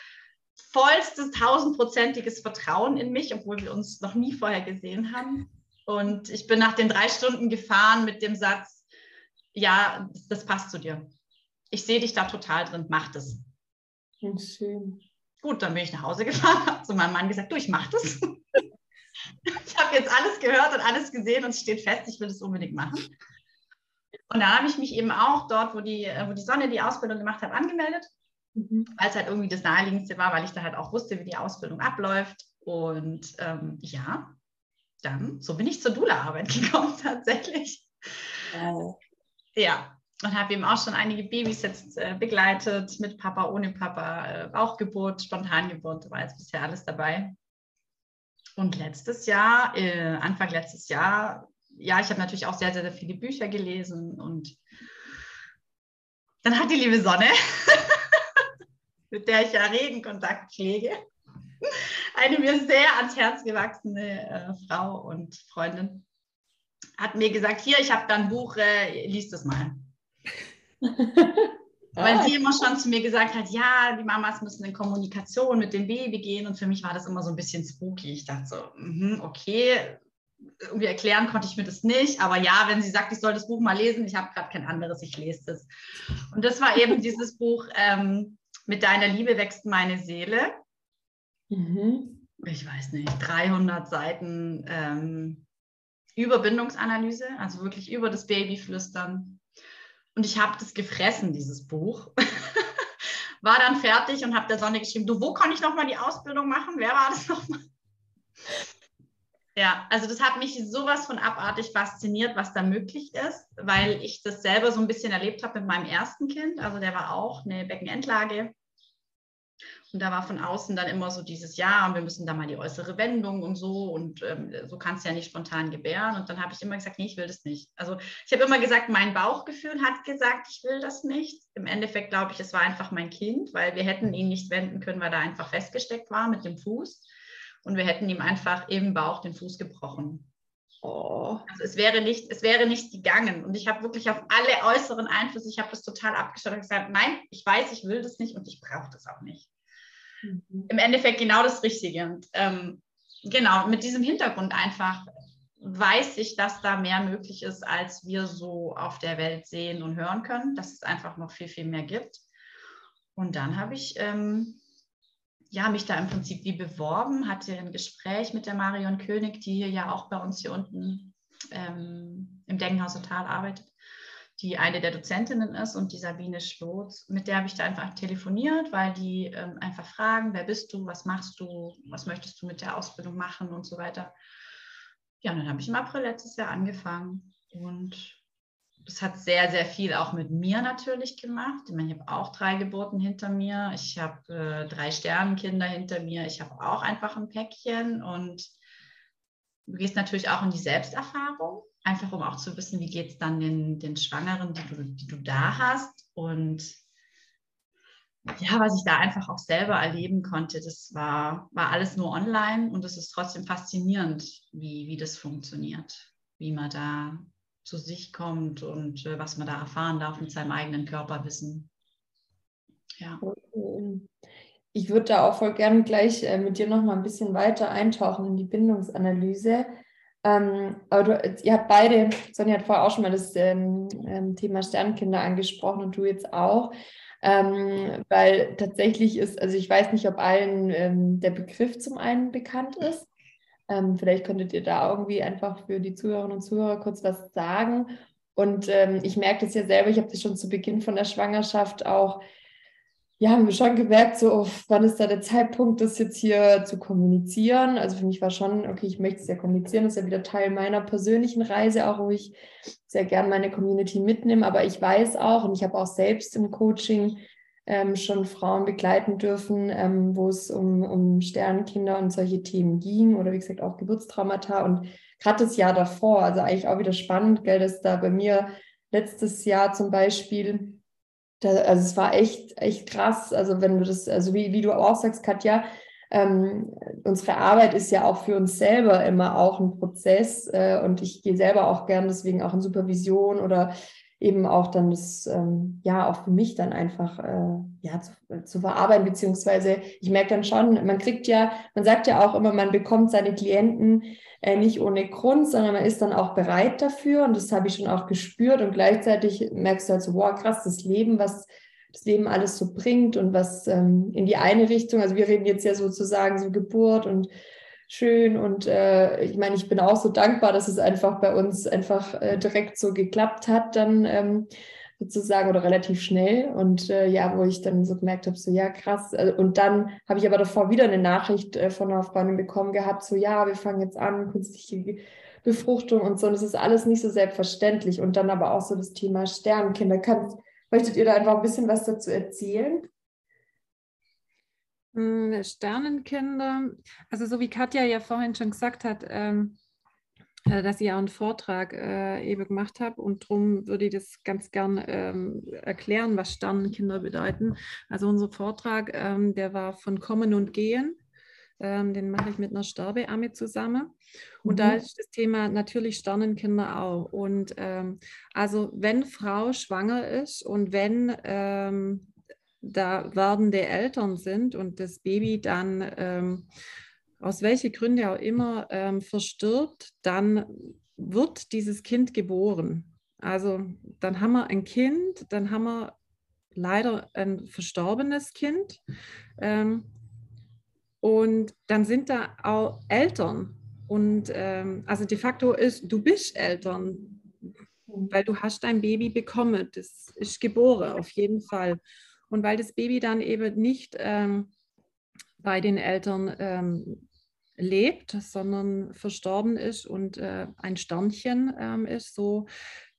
vollstes, tausendprozentiges Vertrauen in mich, obwohl wir uns noch nie vorher gesehen haben. Und ich bin nach den drei Stunden gefahren mit dem Satz, ja, das, das passt zu dir ich sehe dich da total drin, mach das. Schön. Gut, dann bin ich nach Hause gefahren, habe zu meinem Mann gesagt, du, ich mach das. ich habe jetzt alles gehört und alles gesehen und es steht fest, ich will das unbedingt machen. Und dann habe ich mich eben auch dort, wo die, wo die Sonne die Ausbildung gemacht hat, angemeldet, mhm. weil es halt irgendwie das Naheliegendste war, weil ich da halt auch wusste, wie die Ausbildung abläuft. Und ähm, ja, dann, so bin ich zur Dula-Arbeit gekommen tatsächlich. Wow. Ja, und habe eben auch schon einige Babys jetzt äh, begleitet, mit Papa, ohne Papa, äh, Bauchgeburt, Spontangeburt, war jetzt bisher alles dabei. Und letztes Jahr, äh, Anfang letztes Jahr, ja, ich habe natürlich auch sehr, sehr, sehr viele Bücher gelesen und dann hat die liebe Sonne, mit der ich ja regen Kontakt pflege, eine mir sehr ans Herz gewachsene äh, Frau und Freundin hat mir gesagt, hier, ich habe da ein Buch, äh, liest es mal. Weil sie immer schon zu mir gesagt hat, ja, die Mamas müssen in Kommunikation mit dem Baby gehen. Und für mich war das immer so ein bisschen spooky. Ich dachte so, mm, okay, irgendwie erklären konnte ich mir das nicht. Aber ja, wenn sie sagt, ich soll das Buch mal lesen, ich habe gerade kein anderes, ich lese es. Und das war eben dieses Buch, ähm, mit deiner Liebe wächst meine Seele. Mhm. Ich weiß nicht, 300 Seiten ähm, Überbindungsanalyse, also wirklich über das Baby flüstern. Und ich habe das gefressen, dieses Buch. war dann fertig und habe der Sonne geschrieben, du, wo kann ich nochmal die Ausbildung machen? Wer war das nochmal? Ja, also das hat mich sowas von abartig fasziniert, was da möglich ist, weil ich das selber so ein bisschen erlebt habe mit meinem ersten Kind. Also der war auch eine Beckenendlage. Und da war von außen dann immer so dieses Ja, und wir müssen da mal die äußere Wendung und so. Und ähm, so kannst du ja nicht spontan gebären. Und dann habe ich immer gesagt, nee, ich will das nicht. Also ich habe immer gesagt, mein Bauchgefühl hat gesagt, ich will das nicht. Im Endeffekt glaube ich, es war einfach mein Kind, weil wir hätten ihn nicht wenden können, weil er einfach festgesteckt war mit dem Fuß. Und wir hätten ihm einfach im Bauch den Fuß gebrochen. Oh. Also es wäre nicht, es wäre nicht gegangen. Und ich habe wirklich auf alle äußeren Einflüsse, ich habe das total abgestellt und gesagt, nein, ich weiß, ich will das nicht und ich brauche das auch nicht. Mhm. Im Endeffekt genau das Richtige. Und ähm, genau, mit diesem Hintergrund einfach weiß ich, dass da mehr möglich ist, als wir so auf der Welt sehen und hören können, dass es einfach noch viel, viel mehr gibt. Und dann habe ich ähm, ja, mich da im Prinzip wie beworben, hatte ein Gespräch mit der Marion König, die hier ja auch bei uns hier unten ähm, im Denkenhaus Tal arbeitet die eine der Dozentinnen ist und die Sabine Schlotz, mit der habe ich da einfach telefoniert, weil die ähm, einfach fragen, wer bist du, was machst du, was möchtest du mit der Ausbildung machen und so weiter. Ja, und dann habe ich im April letztes Jahr angefangen und das hat sehr, sehr viel auch mit mir natürlich gemacht. Ich, meine, ich habe auch drei Geburten hinter mir, ich habe äh, drei Sternenkinder hinter mir, ich habe auch einfach ein Päckchen und du gehst natürlich auch in die Selbsterfahrung einfach um auch zu wissen, wie geht es dann den, den Schwangeren, die du, die du da hast. Und ja, was ich da einfach auch selber erleben konnte, das war, war alles nur online und es ist trotzdem faszinierend, wie, wie das funktioniert, wie man da zu sich kommt und äh, was man da erfahren darf mit seinem eigenen Körperwissen. Ja. Ich würde da auch voll gerne gleich äh, mit dir noch mal ein bisschen weiter eintauchen in die Bindungsanalyse. Ähm, aber du, ihr habt beide, Sonja hat vorher auch schon mal das ähm, ähm, Thema Sternkinder angesprochen und du jetzt auch. Ähm, weil tatsächlich ist, also ich weiß nicht, ob allen ähm, der Begriff zum einen bekannt ist. Ähm, vielleicht könntet ihr da irgendwie einfach für die Zuhörerinnen und Zuhörer kurz was sagen. Und ich merke das ja selber, ich habe das schon zu Beginn von der Schwangerschaft auch ja, haben wir schon gemerkt, so, oh, wann ist da der Zeitpunkt, das jetzt hier zu kommunizieren? Also für mich war schon, okay, ich möchte es ja kommunizieren, das ist ja wieder Teil meiner persönlichen Reise, auch wo ich sehr gern meine Community mitnehme. Aber ich weiß auch, und ich habe auch selbst im Coaching ähm, schon Frauen begleiten dürfen, ähm, wo es um, um Sternkinder und solche Themen ging oder wie gesagt auch Geburtstraumata. Und gerade das Jahr davor, also eigentlich auch wieder spannend, gell, dass da bei mir letztes Jahr zum Beispiel da, also es war echt, echt krass. Also wenn du das, also wie, wie du auch sagst, Katja, ähm, unsere Arbeit ist ja auch für uns selber immer auch ein Prozess äh, und ich gehe selber auch gern deswegen auch in Supervision oder eben auch dann das, ähm, ja, auch für mich dann einfach äh, ja, zu, zu, verarbeiten, beziehungsweise ich merke dann schon, man kriegt ja, man sagt ja auch immer, man bekommt seine Klienten äh, nicht ohne Grund, sondern man ist dann auch bereit dafür und das habe ich schon auch gespürt und gleichzeitig merkst du halt so, wow, krass, das Leben, was das Leben alles so bringt und was ähm, in die eine Richtung, also wir reden jetzt ja sozusagen so Geburt und schön und äh, ich meine, ich bin auch so dankbar, dass es einfach bei uns einfach äh, direkt so geklappt hat dann ähm, sozusagen oder relativ schnell und äh, ja, wo ich dann so gemerkt habe, so ja krass äh, und dann habe ich aber davor wieder eine Nachricht äh, von einer Freundin bekommen gehabt, so ja, wir fangen jetzt an, künstliche Befruchtung und so und das ist alles nicht so selbstverständlich und dann aber auch so das Thema Sternenkinder. Kannst, möchtet ihr da einfach ein bisschen was dazu erzählen? Hm, Sternenkinder, also so wie Katja ja vorhin schon gesagt hat, ähm, äh, dass ich auch einen Vortrag äh, eben gemacht habe und darum würde ich das ganz gern ähm, erklären, was Sternenkinder bedeuten. Also unser Vortrag, ähm, der war von Kommen und Gehen Ähm, den mache ich mit einer Sterbeamme zusammen. Und mhm. da ist das Thema natürlich Sternenkinder auch. Und ähm, also wenn Frau schwanger ist und wenn ähm, da werdende Eltern sind und das Baby dann ähm, aus welchen Gründen auch immer ähm, verstirbt, dann wird dieses Kind geboren. Also dann haben wir ein Kind, dann haben wir leider ein verstorbenes Kind. Ähm, und dann sind da auch Eltern. Und ähm, also de facto ist, du bist Eltern, weil du hast dein Baby bekommen. Das ist geboren, auf jeden Fall. Und weil das Baby dann eben nicht ähm, bei den Eltern ähm, lebt, sondern verstorben ist und äh, ein Sternchen ähm, ist, so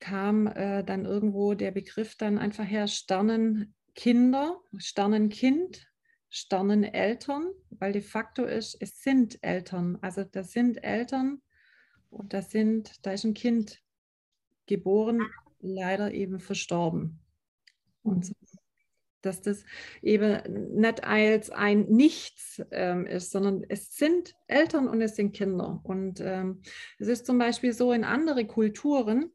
kam äh, dann irgendwo der Begriff dann einfach her Sternenkinder, Sternenkind, Sterneneltern, weil de facto ist, es sind Eltern. Also das sind Eltern und das sind, da ist ein Kind geboren, leider eben verstorben. Und so dass das eben nicht als ein Nichts ähm, ist, sondern es sind Eltern und es sind Kinder. Und ähm, es ist zum Beispiel so in andere Kulturen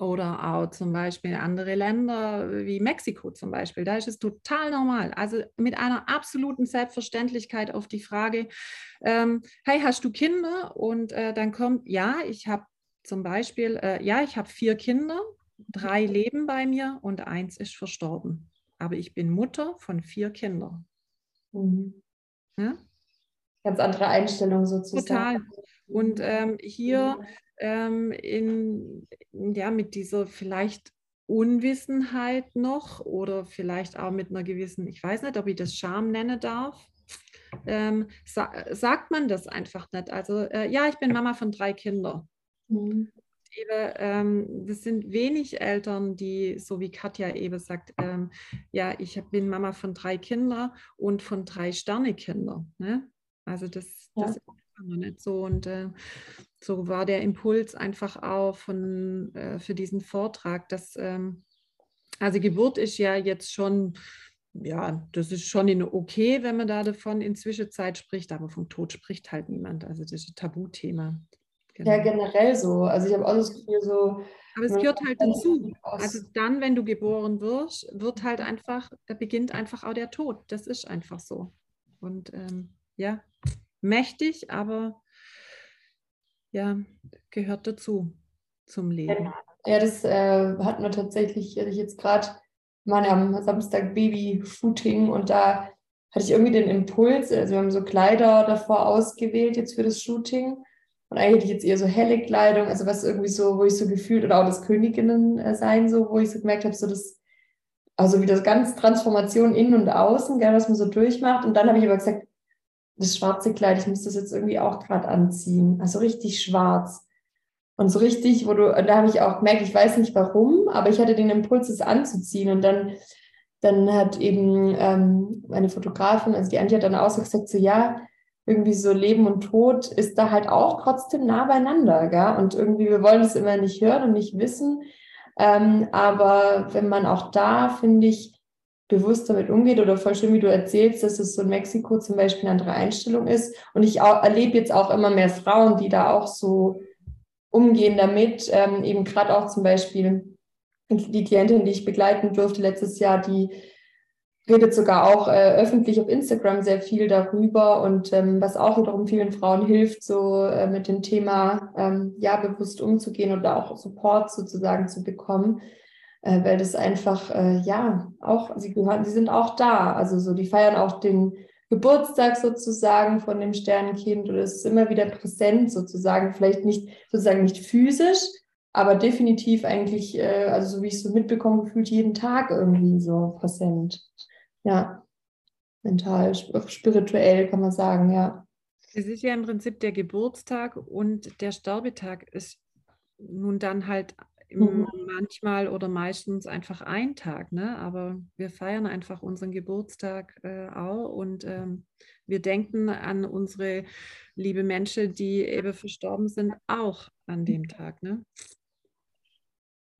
oder auch zum Beispiel in andere Länder wie Mexiko zum Beispiel, da ist es total normal. Also mit einer absoluten Selbstverständlichkeit auf die Frage, ähm, hey, hast du Kinder? Und äh, dann kommt, ja, ich habe zum Beispiel, äh, ja, ich habe vier Kinder, drei leben bei mir und eins ist verstorben aber ich bin Mutter von vier Kindern. Mhm. Ja? Ganz andere Einstellung sozusagen. Total. Und ähm, hier ähm, in, ja, mit dieser vielleicht Unwissenheit noch oder vielleicht auch mit einer gewissen, ich weiß nicht, ob ich das Scham nennen darf, ähm, sa sagt man das einfach nicht. Also äh, ja, ich bin Mama von drei Kindern. Mhm eben, ähm, das sind wenig Eltern, die, so wie Katja eben sagt, ähm, ja, ich bin Mama von drei Kindern und von drei Sternekindern. Ne? Also das, ja. das ist noch nicht so. Und äh, so war der Impuls einfach auch von, äh, für diesen Vortrag, dass, ähm, also Geburt ist ja jetzt schon ja, das ist schon in okay, wenn man da davon in Zwischenzeit spricht, aber vom Tod spricht halt niemand. Also das ist ein Tabuthema. Genau. Ja, generell so. Also ich habe auch das Gefühl, so. Aber es gehört halt dazu. Also dann, wenn du geboren wirst, wird halt einfach, da beginnt einfach auch der Tod. Das ist einfach so. Und ähm, ja, mächtig, aber ja, gehört dazu zum Leben. Ja, das äh, hatten wir tatsächlich, hatte ich jetzt gerade mal am Samstag Baby-Shooting und da hatte ich irgendwie den Impuls, also wir haben so Kleider davor ausgewählt jetzt für das Shooting und eigentlich hätte ich jetzt eher so helle Kleidung, also was irgendwie so, wo ich so gefühlt, oder auch das Königinnen äh, so, wo ich so gemerkt habe, so das, also wie das ganz Transformation innen und außen, gell, was man so durchmacht. Und dann habe ich aber gesagt, das schwarze Kleid, ich muss das jetzt irgendwie auch gerade anziehen. Also richtig schwarz. Und so richtig, wo du, da habe ich auch gemerkt, ich weiß nicht warum, aber ich hatte den Impuls, es anzuziehen. Und dann, dann hat eben ähm, meine Fotografin, also die Antje hat dann auch so gesagt, so ja, irgendwie so Leben und Tod ist da halt auch trotzdem nah beieinander. Gell? Und irgendwie, wir wollen es immer nicht hören und nicht wissen. Ähm, aber wenn man auch da, finde ich, bewusst damit umgeht oder voll schön, wie du erzählst, dass es so in Mexiko zum Beispiel eine andere Einstellung ist. Und ich erlebe jetzt auch immer mehr Frauen, die da auch so umgehen damit. Ähm, eben gerade auch zum Beispiel die Klientin, die ich begleiten durfte letztes Jahr, die redet sogar auch äh, öffentlich auf Instagram sehr viel darüber und ähm, was auch wiederum vielen Frauen hilft, so äh, mit dem Thema ähm, ja bewusst umzugehen oder auch Support sozusagen zu bekommen, äh, weil das einfach äh, ja auch sie gehören, sie sind auch da, also so die feiern auch den Geburtstag sozusagen von dem Sternenkind oder es ist immer wieder präsent sozusagen, vielleicht nicht sozusagen nicht physisch, aber definitiv eigentlich, äh, also so wie ich es so mitbekomme, gefühlt jeden Tag irgendwie so präsent ja, mental, spirituell kann man sagen, ja. Es ist ja im Prinzip der Geburtstag und der Sterbetag ist nun dann halt mhm. manchmal oder meistens einfach ein Tag, ne? aber wir feiern einfach unseren Geburtstag äh, auch und ähm, wir denken an unsere liebe Menschen, die eben verstorben sind, auch an dem Tag. Ne?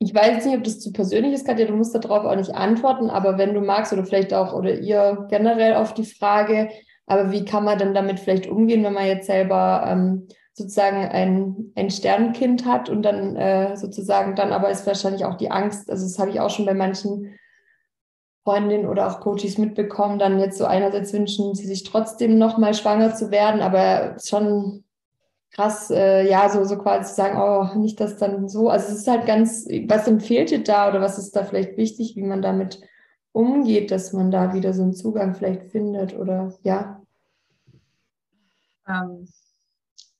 Ich weiß nicht, ob das zu persönlich ist, Katja, du musst darauf auch nicht antworten, aber wenn du magst oder vielleicht auch oder ihr generell auf die Frage, Aber wie kann man denn damit vielleicht umgehen, wenn man jetzt selber ähm, sozusagen ein, ein Sternkind hat und dann äh, sozusagen dann aber ist wahrscheinlich auch die Angst, also das habe ich auch schon bei manchen Freundinnen oder auch Coaches mitbekommen, dann jetzt so einerseits wünschen sie sich trotzdem nochmal schwanger zu werden, aber schon krass, äh, ja, so, so quasi zu sagen, oh, nicht das dann so. Also es ist halt ganz, was empfiehlt ihr da oder was ist da vielleicht wichtig, wie man damit umgeht, dass man da wieder so einen Zugang vielleicht findet oder ja? Ähm,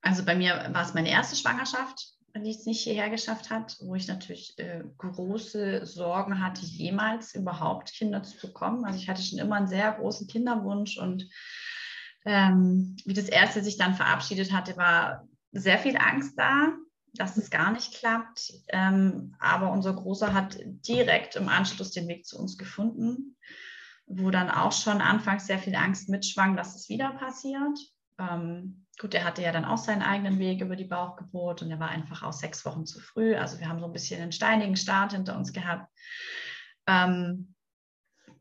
also bei mir war es meine erste Schwangerschaft, die es nicht hierher geschafft hat, wo ich natürlich äh, große Sorgen hatte, jemals überhaupt Kinder zu bekommen. Also ich hatte schon immer einen sehr großen Kinderwunsch und ähm, wie das erste sich dann verabschiedet hatte, war sehr viel Angst da, dass es gar nicht klappt. Ähm, aber unser Großer hat direkt im Anschluss den Weg zu uns gefunden, wo dann auch schon anfangs sehr viel Angst mitschwang, dass es wieder passiert. Ähm, gut, er hatte ja dann auch seinen eigenen Weg über die Bauchgeburt und er war einfach auch sechs Wochen zu früh. Also wir haben so ein bisschen einen steinigen Start hinter uns gehabt. Ähm,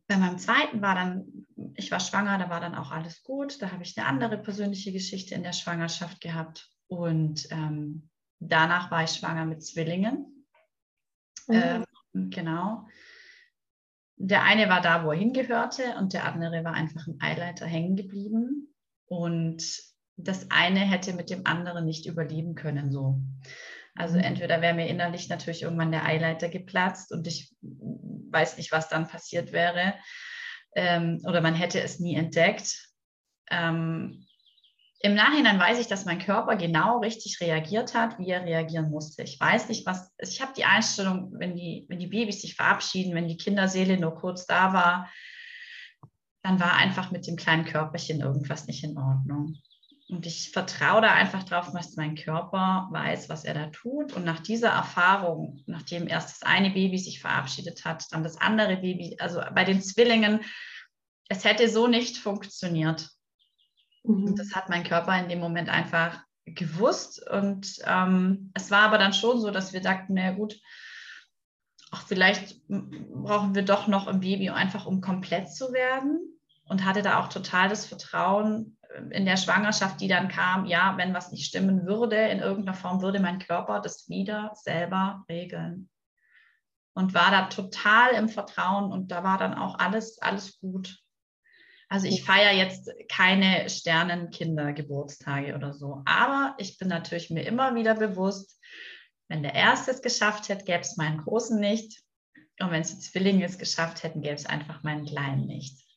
bei meinem zweiten war dann, ich war schwanger, da war dann auch alles gut. Da habe ich eine andere persönliche Geschichte in der Schwangerschaft gehabt. Und ähm, danach war ich schwanger mit Zwillingen. Mhm. Ähm, genau. Der eine war da, wo er hingehörte, und der andere war einfach im Eileiter hängen geblieben. Und das eine hätte mit dem anderen nicht überleben können so. Also mhm. entweder wäre mir innerlich natürlich irgendwann der Eileiter geplatzt und ich weiß nicht, was dann passiert wäre. Ähm, oder man hätte es nie entdeckt. Ähm, Im Nachhinein weiß ich, dass mein Körper genau richtig reagiert hat, wie er reagieren musste. Ich weiß nicht, was. Ich habe die Einstellung, wenn die, wenn die Babys sich verabschieden, wenn die Kinderseele nur kurz da war, dann war einfach mit dem kleinen Körperchen irgendwas nicht in Ordnung. Und ich vertraue da einfach drauf, was mein Körper weiß, was er da tut. Und nach dieser Erfahrung, nachdem erst das eine Baby sich verabschiedet hat, dann das andere Baby, also bei den Zwillingen, es hätte so nicht funktioniert. Mhm. Und das hat mein Körper in dem Moment einfach gewusst. Und ähm, es war aber dann schon so, dass wir sagten, na gut, ach, vielleicht brauchen wir doch noch ein Baby, einfach um komplett zu werden. Und hatte da auch total das Vertrauen in der Schwangerschaft, die dann kam, ja, wenn was nicht stimmen würde, in irgendeiner Form würde mein Körper das wieder selber regeln. Und war da total im Vertrauen und da war dann auch alles, alles gut. Also ich feiere jetzt keine Sternenkindergeburtstage oder so, aber ich bin natürlich mir immer wieder bewusst, wenn der Erste es geschafft hätte, gäbe es meinen Großen nicht. Und wenn es die Zwillinge es geschafft hätten, gäbe es einfach meinen Kleinen nicht.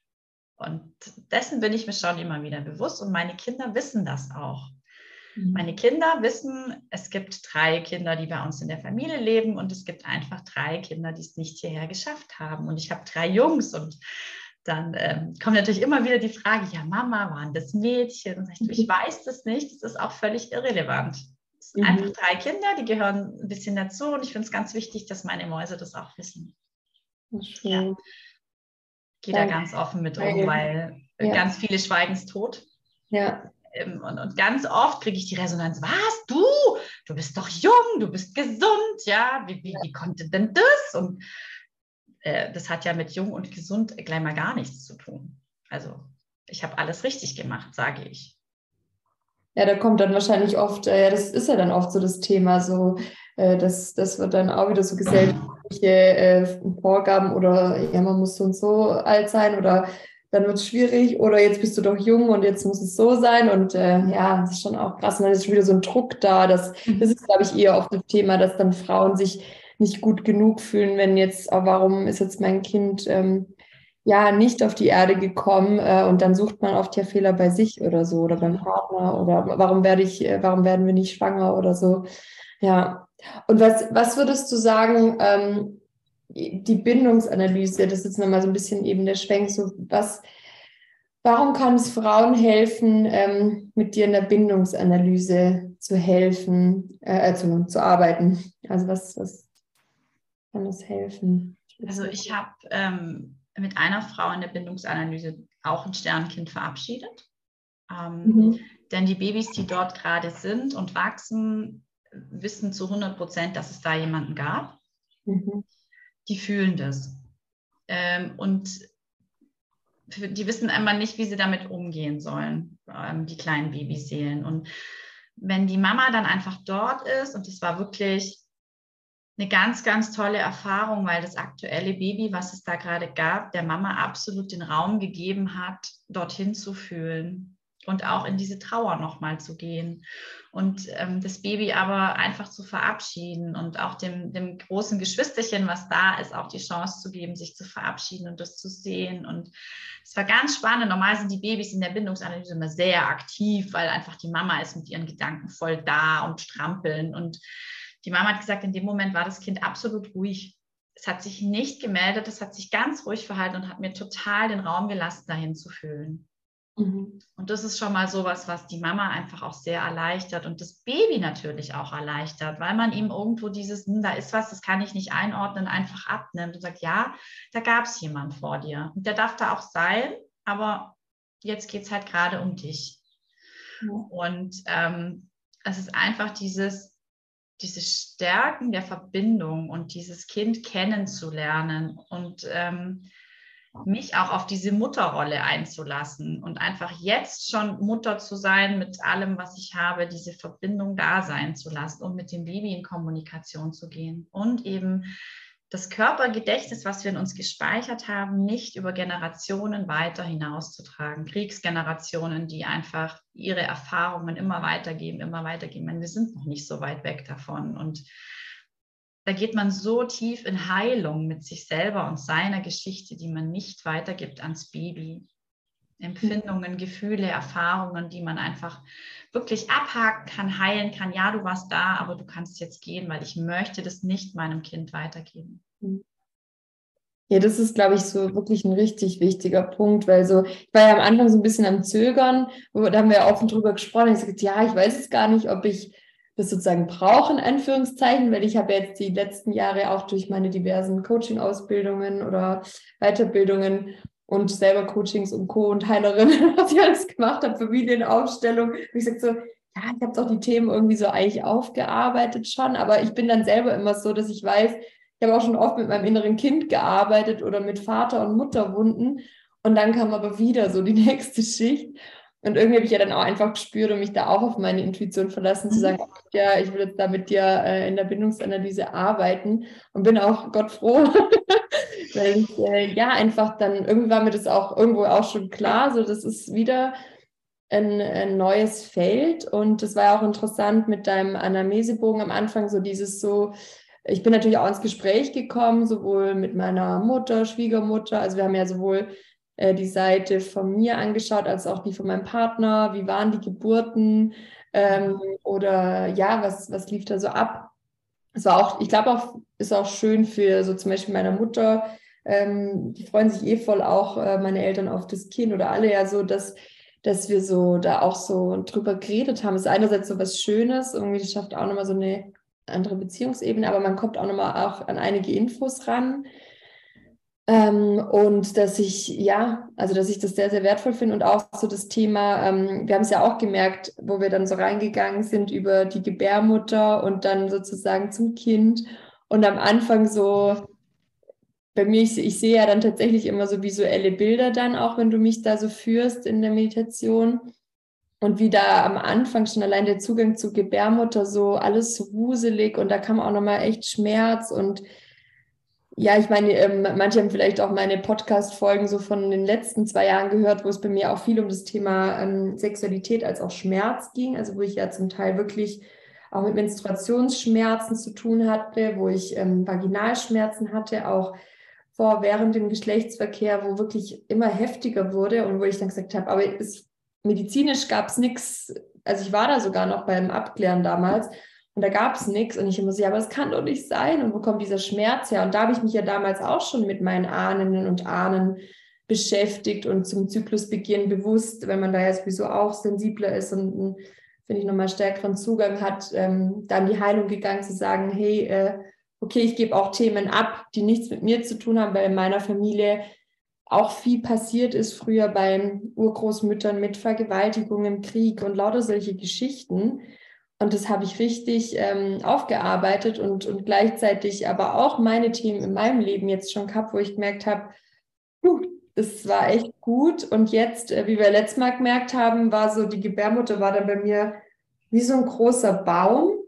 Und dessen bin ich mir schon immer wieder bewusst und meine Kinder wissen das auch. Mhm. Meine Kinder wissen, es gibt drei Kinder, die bei uns in der Familie leben und es gibt einfach drei Kinder, die es nicht hierher geschafft haben. Und ich habe drei Jungs und dann ähm, kommt natürlich immer wieder die Frage, ja Mama, waren das Mädchen? Und ich, ich weiß das nicht, das ist auch völlig irrelevant. Mhm. Einfach drei Kinder, die gehören ein bisschen dazu und ich finde es ganz wichtig, dass meine Mäuse das auch wissen. Schön. Ja. Gehe da ganz offen mit um, weil ja. ganz viele schweigen es tot. Ja. Ähm, und, und ganz oft kriege ich die Resonanz, was, du? Du bist doch jung, du bist gesund, ja, wie, wie, wie konnte denn das? Und äh, das hat ja mit jung und gesund gleich mal gar nichts zu tun. Also ich habe alles richtig gemacht, sage ich. Ja, da kommt dann wahrscheinlich oft, äh, ja, das ist ja dann oft so das Thema, so, äh, das, das wird dann auch wieder so gesellschaftliche äh, Vorgaben oder ja, man muss so und so alt sein oder dann wird es schwierig oder jetzt bist du doch jung und jetzt muss es so sein und äh, ja, das ist schon auch krass und dann ist schon wieder so ein Druck da, das, mhm. das ist, glaube ich, eher oft das Thema, dass dann Frauen sich nicht gut genug fühlen, wenn jetzt, oh, warum ist jetzt mein Kind ähm, ja nicht auf die Erde gekommen äh, und dann sucht man oft ja Fehler bei sich oder so oder beim Partner oder warum werde ich, äh, warum werden wir nicht schwanger oder so. Ja. Und was, was würdest du sagen, ähm, die Bindungsanalyse, das ist jetzt nochmal so ein bisschen eben der Schwenk, so was, warum kann es Frauen helfen, ähm, mit dir in der Bindungsanalyse zu helfen, äh, zu, zu arbeiten? Also was, was kann das helfen? Also ich habe ähm, mit einer Frau in der Bindungsanalyse auch ein Sternkind verabschiedet. Ähm, mhm. Denn die Babys, die dort gerade sind und wachsen, wissen zu 100 Prozent, dass es da jemanden gab. Mhm. Die fühlen das. Ähm, und die wissen einmal nicht, wie sie damit umgehen sollen, ähm, die kleinen Babyseelen. Und wenn die Mama dann einfach dort ist, und es war wirklich eine ganz, ganz tolle Erfahrung, weil das aktuelle Baby, was es da gerade gab, der Mama absolut den Raum gegeben hat, dorthin zu fühlen und auch in diese Trauer nochmal zu gehen und ähm, das Baby aber einfach zu verabschieden und auch dem, dem großen Geschwisterchen, was da ist, auch die Chance zu geben, sich zu verabschieden und das zu sehen. Und es war ganz spannend. Normal sind die Babys in der Bindungsanalyse immer sehr aktiv, weil einfach die Mama ist mit ihren Gedanken voll da und strampeln. Und die Mama hat gesagt, in dem Moment war das Kind absolut ruhig. Es hat sich nicht gemeldet, es hat sich ganz ruhig verhalten und hat mir total den Raum gelassen, dahin zu fühlen. Mhm. Und das ist schon mal sowas, was die Mama einfach auch sehr erleichtert und das Baby natürlich auch erleichtert, weil man ihm irgendwo dieses, hm, da ist was, das kann ich nicht einordnen, einfach abnimmt und sagt, ja, da gab es jemand vor dir und der darf da auch sein, aber jetzt geht es halt gerade um dich. Ja. Und ähm, es ist einfach dieses, dieses Stärken der Verbindung und dieses Kind kennenzulernen und ähm, mich auch auf diese Mutterrolle einzulassen und einfach jetzt schon Mutter zu sein mit allem, was ich habe, diese Verbindung da sein zu lassen und mit dem Baby in Kommunikation zu gehen und eben das Körpergedächtnis, was wir in uns gespeichert haben, nicht über Generationen weiter hinauszutragen. Kriegsgenerationen, die einfach ihre Erfahrungen immer weitergeben, immer weitergeben. Wir sind noch nicht so weit weg davon. Und da geht man so tief in Heilung mit sich selber und seiner Geschichte, die man nicht weitergibt ans Baby. Empfindungen, Gefühle, Erfahrungen, die man einfach wirklich abhaken kann, heilen kann. Ja, du warst da, aber du kannst jetzt gehen, weil ich möchte das nicht meinem Kind weitergeben. Ja, das ist, glaube ich, so wirklich ein richtig wichtiger Punkt, weil so, ich war ja am Anfang so ein bisschen am Zögern, da haben wir ja offen drüber gesprochen. Ich sagte, ja, ich weiß es gar nicht, ob ich das sozusagen brauche, in Anführungszeichen, weil ich habe jetzt die letzten Jahre auch durch meine diversen Coaching-Ausbildungen oder Weiterbildungen und selber Coachings und Co. und Heilerinnen, was ich alles gemacht habe, Familienaufstellung. ich sage so, ja, ich habe doch die Themen irgendwie so eigentlich aufgearbeitet schon, aber ich bin dann selber immer so, dass ich weiß, ich habe auch schon oft mit meinem inneren Kind gearbeitet oder mit Vater- und Mutterwunden und dann kam aber wieder so die nächste Schicht und irgendwie habe ich ja dann auch einfach gespürt und mich da auch auf meine Intuition verlassen, mhm. zu sagen, ja, ich will jetzt da mit dir äh, in der Bindungsanalyse arbeiten und bin auch Gott froh, weil ich, äh, ja, einfach dann, irgendwie war mir das auch irgendwo auch schon klar, so das ist wieder ein, ein neues Feld. Und das war ja auch interessant mit deinem Anamnesebogen am Anfang, so dieses so, ich bin natürlich auch ins Gespräch gekommen, sowohl mit meiner Mutter, Schwiegermutter, also wir haben ja sowohl äh, die Seite von mir angeschaut, als auch die von meinem Partner. Wie waren die Geburten? Ähm, oder ja, was, was lief da so ab? Es war auch, ich glaube auch, ist auch schön für so zum Beispiel meine Mutter. Ähm, die freuen sich eh voll auch, äh, meine Eltern auf das Kind oder alle ja so, dass, dass wir so da auch so drüber geredet haben. Es ist einerseits so was Schönes, irgendwie das schafft auch nochmal so eine andere Beziehungsebene, aber man kommt auch nochmal auch an einige Infos ran. Ähm, und dass ich, ja, also dass ich das sehr, sehr wertvoll finde und auch so das Thema, ähm, wir haben es ja auch gemerkt, wo wir dann so reingegangen sind über die Gebärmutter und dann sozusagen zum Kind. Und am Anfang so, bei mir, ich, ich sehe ja dann tatsächlich immer so visuelle Bilder dann auch, wenn du mich da so führst in der Meditation. Und wie da am Anfang schon allein der Zugang zur Gebärmutter so alles so wuselig und da kam auch nochmal echt Schmerz und ja, ich meine, ähm, manche haben vielleicht auch meine Podcast-Folgen so von den letzten zwei Jahren gehört, wo es bei mir auch viel um das Thema ähm, Sexualität als auch Schmerz ging. Also wo ich ja zum Teil wirklich auch mit Menstruationsschmerzen zu tun hatte, wo ich ähm, Vaginalschmerzen hatte, auch vor, während dem Geschlechtsverkehr, wo wirklich immer heftiger wurde und wo ich dann gesagt habe, aber es, medizinisch gab es nichts, also ich war da sogar noch beim Abklären damals und da gab es nichts. Und ich immer so, ja, aber es kann doch nicht sein. Und wo kommt dieser Schmerz her? Und da habe ich mich ja damals auch schon mit meinen Ahnen und Ahnen beschäftigt und zum Zyklusbeginn bewusst, wenn man da ja sowieso auch sensibler ist und einen, finde ich, nochmal stärkeren Zugang hat, ähm, dann die Heilung gegangen zu sagen, hey, äh, okay, ich gebe auch Themen ab, die nichts mit mir zu tun haben, weil in meiner Familie auch viel passiert ist früher bei Urgroßmüttern mit Vergewaltigung im Krieg und lauter solche Geschichten und das habe ich richtig ähm, aufgearbeitet und, und gleichzeitig aber auch meine Themen in meinem Leben jetzt schon gehabt, wo ich gemerkt habe, das war echt gut. Und jetzt, äh, wie wir letztes Mal gemerkt haben, war so, die Gebärmutter war dann bei mir wie so ein großer Baum.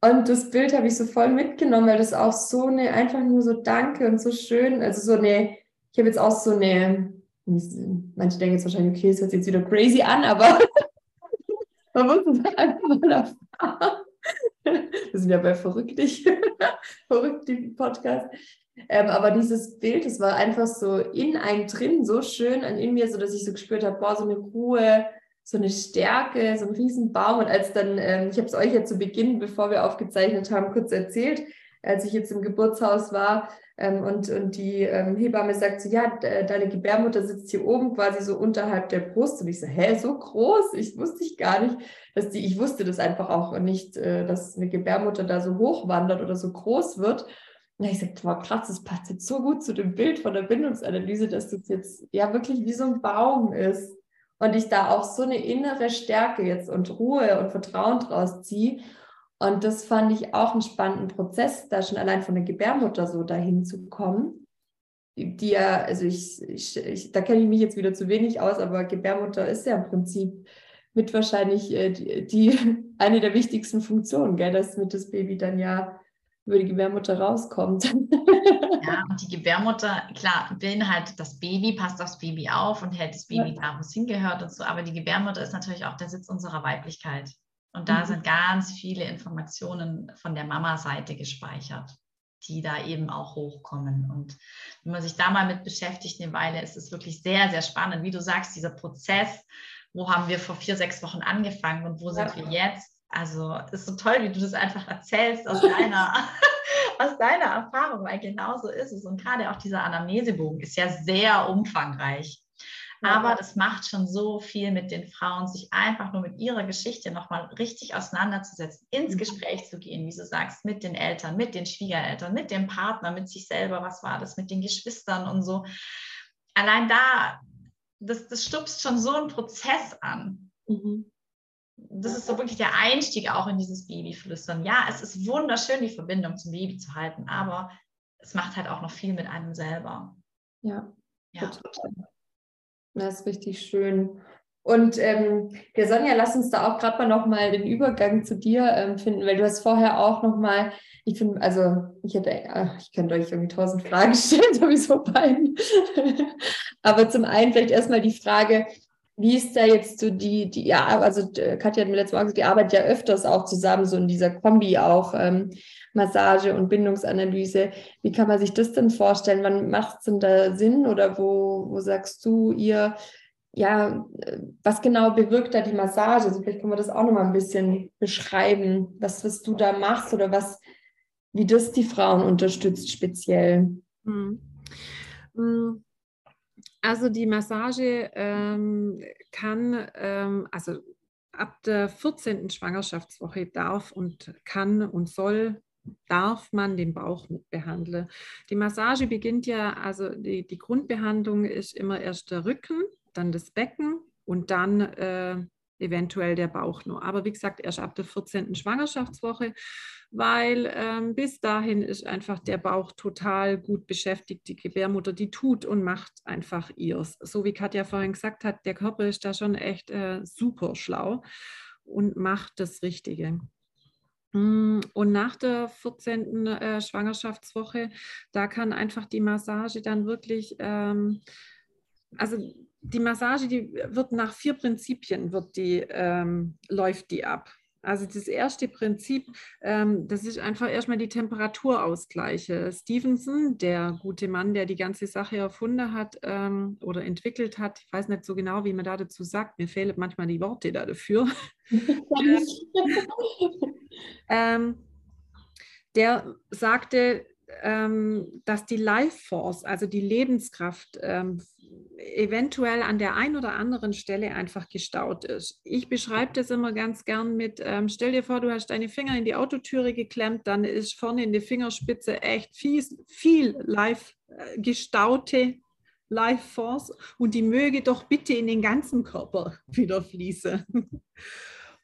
Und das Bild habe ich so voll mitgenommen, weil das auch so eine, einfach nur so Danke und so schön, also so eine, ich habe jetzt auch so eine, manche denken jetzt wahrscheinlich, okay, das hört sich jetzt wieder crazy an, aber man muss es einfach mal erfahren. Wir sind ja bei Verrücktig, Verrücktig Podcast. Ähm, aber dieses Bild, das war einfach so in einem drin, so schön und in mir, so dass ich so gespürt habe, boah, so eine Ruhe, so eine Stärke, so ein Riesenbaum. Und als dann, ähm, ich habe es euch ja zu Beginn, bevor wir aufgezeichnet haben, kurz erzählt, als ich jetzt im Geburtshaus war ähm, und, und die ähm, Hebamme sagt so, ja, deine Gebärmutter sitzt hier oben quasi so unterhalb der Brust. Und ich so, hä, so groß? Ich wusste ich gar nicht, dass die, ich wusste das einfach auch nicht, äh, dass eine Gebärmutter da so hoch wandert oder so groß wird. Und ich sagte, wow, krass, das passt jetzt so gut zu dem Bild von der Bindungsanalyse, dass das jetzt ja wirklich wie so ein Baum ist und ich da auch so eine innere Stärke jetzt und Ruhe und Vertrauen draus ziehe. Und das fand ich auch einen spannenden Prozess, da schon allein von der Gebärmutter so dahin zu kommen. Die ja, also ich, ich, ich da kenne ich mich jetzt wieder zu wenig aus, aber Gebärmutter ist ja im Prinzip mit wahrscheinlich äh, die, die, eine der wichtigsten Funktionen, gell, dass mit das Baby dann ja über die Gebärmutter rauskommt. Ja, und die Gebärmutter, klar, beinhaltet das Baby, passt aufs Baby auf und hält das Baby ja. da, wo es hingehört und so. Aber die Gebärmutter ist natürlich auch der Sitz unserer Weiblichkeit. Und da mhm. sind ganz viele Informationen von der Mama-Seite gespeichert, die da eben auch hochkommen. Und wenn man sich da mal mit beschäftigt, eine Weile, ist es wirklich sehr, sehr spannend. Wie du sagst, dieser Prozess, wo haben wir vor vier, sechs Wochen angefangen und wo ja. sind wir jetzt? Also es ist so toll, wie du das einfach erzählst aus deiner, aus deiner Erfahrung, weil genau so ist es. Und gerade auch dieser Anamnesebogen ist ja sehr umfangreich. Aber das macht schon so viel mit den Frauen, sich einfach nur mit ihrer Geschichte nochmal richtig auseinanderzusetzen, ins mhm. Gespräch zu gehen, wie du sagst, mit den Eltern, mit den Schwiegereltern, mit dem Partner, mit sich selber, was war das, mit den Geschwistern und so. Allein da, das, das stupst schon so einen Prozess an. Mhm das ist so wirklich der Einstieg auch in dieses Babyflüstern. Ja, es ist wunderschön, die Verbindung zum Baby zu halten, aber es macht halt auch noch viel mit einem selber. Ja, ja. total. Das ist richtig schön. Und ähm, der Sonja, lass uns da auch gerade mal nochmal den Übergang zu dir ähm, finden, weil du hast vorher auch nochmal, ich finde, also ich hätte, ach, ich könnte euch irgendwie tausend Fragen stellen, sowieso beiden. Aber zum einen vielleicht erstmal die Frage, wie ist da jetzt so die, die, ja, also Katja hat mir letztes Mal gesagt, die arbeitet ja öfters auch zusammen, so in dieser Kombi auch, ähm, Massage und Bindungsanalyse. Wie kann man sich das denn vorstellen? Wann macht es denn da Sinn oder wo, wo sagst du ihr, ja, was genau bewirkt da die Massage? Also vielleicht können wir das auch nochmal ein bisschen beschreiben, was, was du da machst oder was, wie das die Frauen unterstützt speziell. Hm. Hm. Also die Massage ähm, kann, ähm, also ab der 14. Schwangerschaftswoche darf und kann und soll darf man den Bauch mit behandeln. Die Massage beginnt ja, also die, die Grundbehandlung ist immer erst der Rücken, dann das Becken und dann äh, eventuell der Bauch nur. Aber wie gesagt, erst ab der 14. Schwangerschaftswoche, weil ähm, bis dahin ist einfach der Bauch total gut beschäftigt. Die Gebärmutter, die tut und macht einfach ihrs. So wie Katja vorhin gesagt hat, der Körper ist da schon echt äh, super schlau und macht das Richtige. Mm, und nach der 14. Äh, Schwangerschaftswoche, da kann einfach die Massage dann wirklich, ähm, also die Massage, die wird nach vier Prinzipien, wird die, ähm, läuft die ab. Also das erste Prinzip, ähm, das ist einfach erstmal die Temperaturausgleiche. Stevenson, der gute Mann, der die ganze Sache erfunden hat ähm, oder entwickelt hat, ich weiß nicht so genau, wie man da dazu sagt, mir fehlen manchmal die Worte da dafür. ähm, der sagte, ähm, dass die Life Force, also die Lebenskraft, ähm, eventuell an der einen oder anderen Stelle einfach gestaut ist. Ich beschreibe das immer ganz gern mit, ähm, stell dir vor, du hast deine Finger in die Autotüre geklemmt, dann ist vorne in der Fingerspitze echt viel, viel live äh, gestaute Life Force und die möge doch bitte in den ganzen Körper wieder fließen.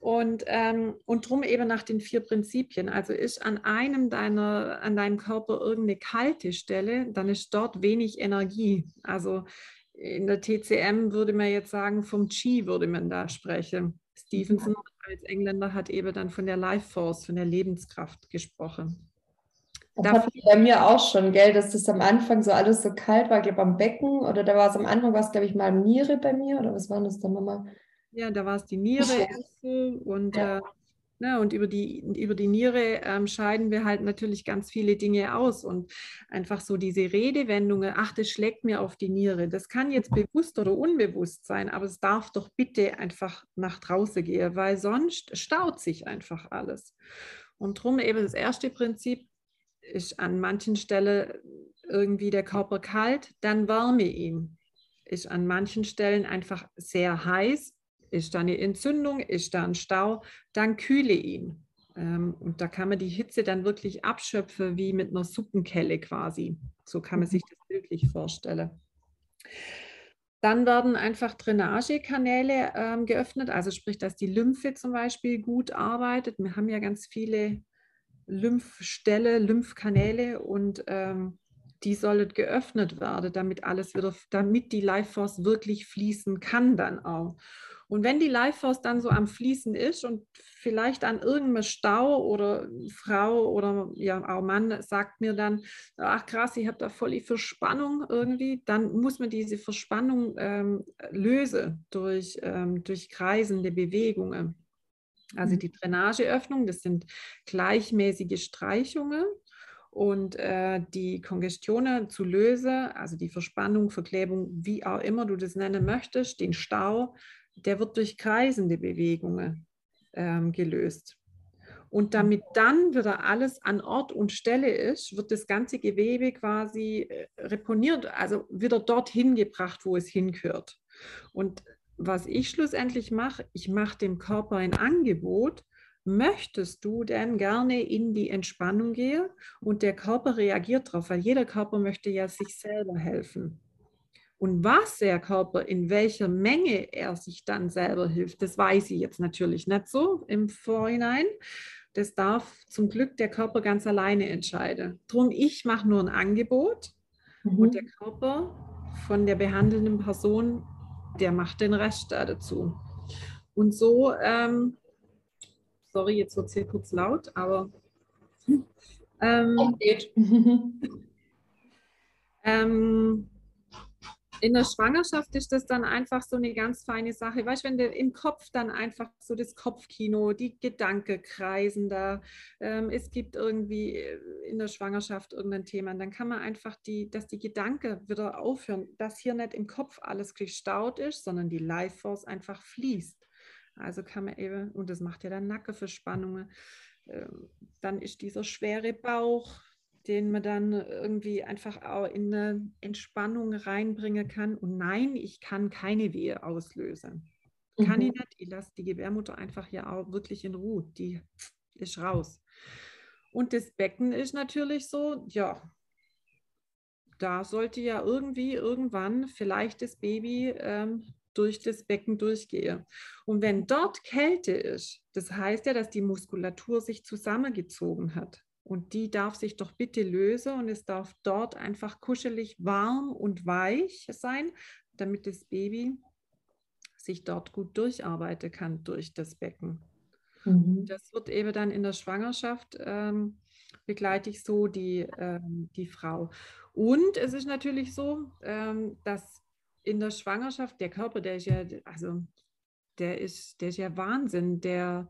Und, ähm, und drum eben nach den vier Prinzipien. Also ist an einem deiner, an deinem Körper irgendeine kalte Stelle, dann ist dort wenig Energie. Also in der TCM würde man jetzt sagen, vom Chi würde man da sprechen. Stevenson als Engländer hat eben dann von der Life Force, von der Lebenskraft gesprochen. Das hatte bei mir auch schon, gell, dass das am Anfang so alles so kalt war, glaube am Becken oder da war es am Anfang, war es glaube ich mal Niere bei mir oder was war das dann nochmal? Ja, da war es die Niere und, ja. äh, ne, und über die, über die Niere ähm, scheiden wir halt natürlich ganz viele Dinge aus und einfach so diese Redewendungen, ach, das schlägt mir auf die Niere, das kann jetzt bewusst oder unbewusst sein, aber es darf doch bitte einfach nach draußen gehen, weil sonst staut sich einfach alles. Und darum eben das erste Prinzip, ist an manchen Stellen irgendwie der Körper kalt, dann wärme ihn. Ist an manchen Stellen einfach sehr heiß, ist da eine Entzündung, ist da ein Stau, dann kühle ihn. Ähm, und da kann man die Hitze dann wirklich abschöpfen wie mit einer Suppenkelle quasi. So kann man sich das bildlich vorstellen. Dann werden einfach Drainagekanäle ähm, geöffnet, also sprich, dass die Lymphe zum Beispiel gut arbeitet. Wir haben ja ganz viele Lymphstelle, Lymphkanäle und ähm, die sollen geöffnet werden, damit alles wieder, damit die Life Force wirklich fließen kann dann auch. Und wenn die Life Force dann so am Fließen ist und vielleicht an irgendeinem Stau oder Frau oder ja auch Mann sagt mir dann, ach krass, ich habe da voll die Verspannung irgendwie, dann muss man diese Verspannung ähm, lösen durch, ähm, durch kreisende Bewegungen. Also mhm. die Drainageöffnung, das sind gleichmäßige Streichungen und äh, die Kongestionen zu lösen, also die Verspannung, Verklebung, wie auch immer du das nennen möchtest, den Stau, der wird durch kreisende Bewegungen ähm, gelöst. Und mhm. damit dann wieder alles an Ort und Stelle ist, wird das ganze Gewebe quasi äh, reponiert, also wieder dorthin gebracht, wo es hingehört. Und was ich schlussendlich mache, ich mache dem Körper ein Angebot. Möchtest du denn gerne in die Entspannung gehen? Und der Körper reagiert darauf, weil jeder Körper möchte ja sich selber helfen. Und was der Körper, in welcher Menge er sich dann selber hilft, das weiß ich jetzt natürlich nicht so im Vorhinein. Das darf zum Glück der Körper ganz alleine entscheiden. Drum, ich mache nur ein Angebot mhm. und der Körper von der behandelnden Person der macht den Rest da dazu. Und so, ähm, sorry, jetzt wird es hier kurz laut, aber ähm, ähm, in der Schwangerschaft ist das dann einfach so eine ganz feine Sache. Weißt du, wenn du im Kopf dann einfach so das Kopfkino, die Gedanken kreisen da, ähm, es gibt irgendwie äh, in der Schwangerschaft irgendein Thema, dann kann man einfach die, dass die Gedanken wieder aufhören, dass hier nicht im Kopf alles gestaut ist, sondern die Life Force einfach fließt. Also kann man eben, und das macht ja dann Nackenverspannungen, ähm, dann ist dieser schwere Bauch, den man dann irgendwie einfach auch in eine Entspannung reinbringen kann. Und nein, ich kann keine Wehe auslösen. Mhm. Kann ich nicht. Ich lasse die Gebärmutter einfach ja auch wirklich in Ruhe. Die ist raus. Und das Becken ist natürlich so, ja, da sollte ja irgendwie irgendwann vielleicht das Baby ähm, durch das Becken durchgehen. Und wenn dort Kälte ist, das heißt ja, dass die Muskulatur sich zusammengezogen hat. Und die darf sich doch bitte lösen und es darf dort einfach kuschelig warm und weich sein, damit das Baby sich dort gut durcharbeiten kann durch das Becken. Mhm. Das wird eben dann in der Schwangerschaft ähm, begleite ich so die, ähm, die Frau. Und es ist natürlich so, ähm, dass in der Schwangerschaft der Körper, der ist ja, also der ist, der ist ja Wahnsinn, der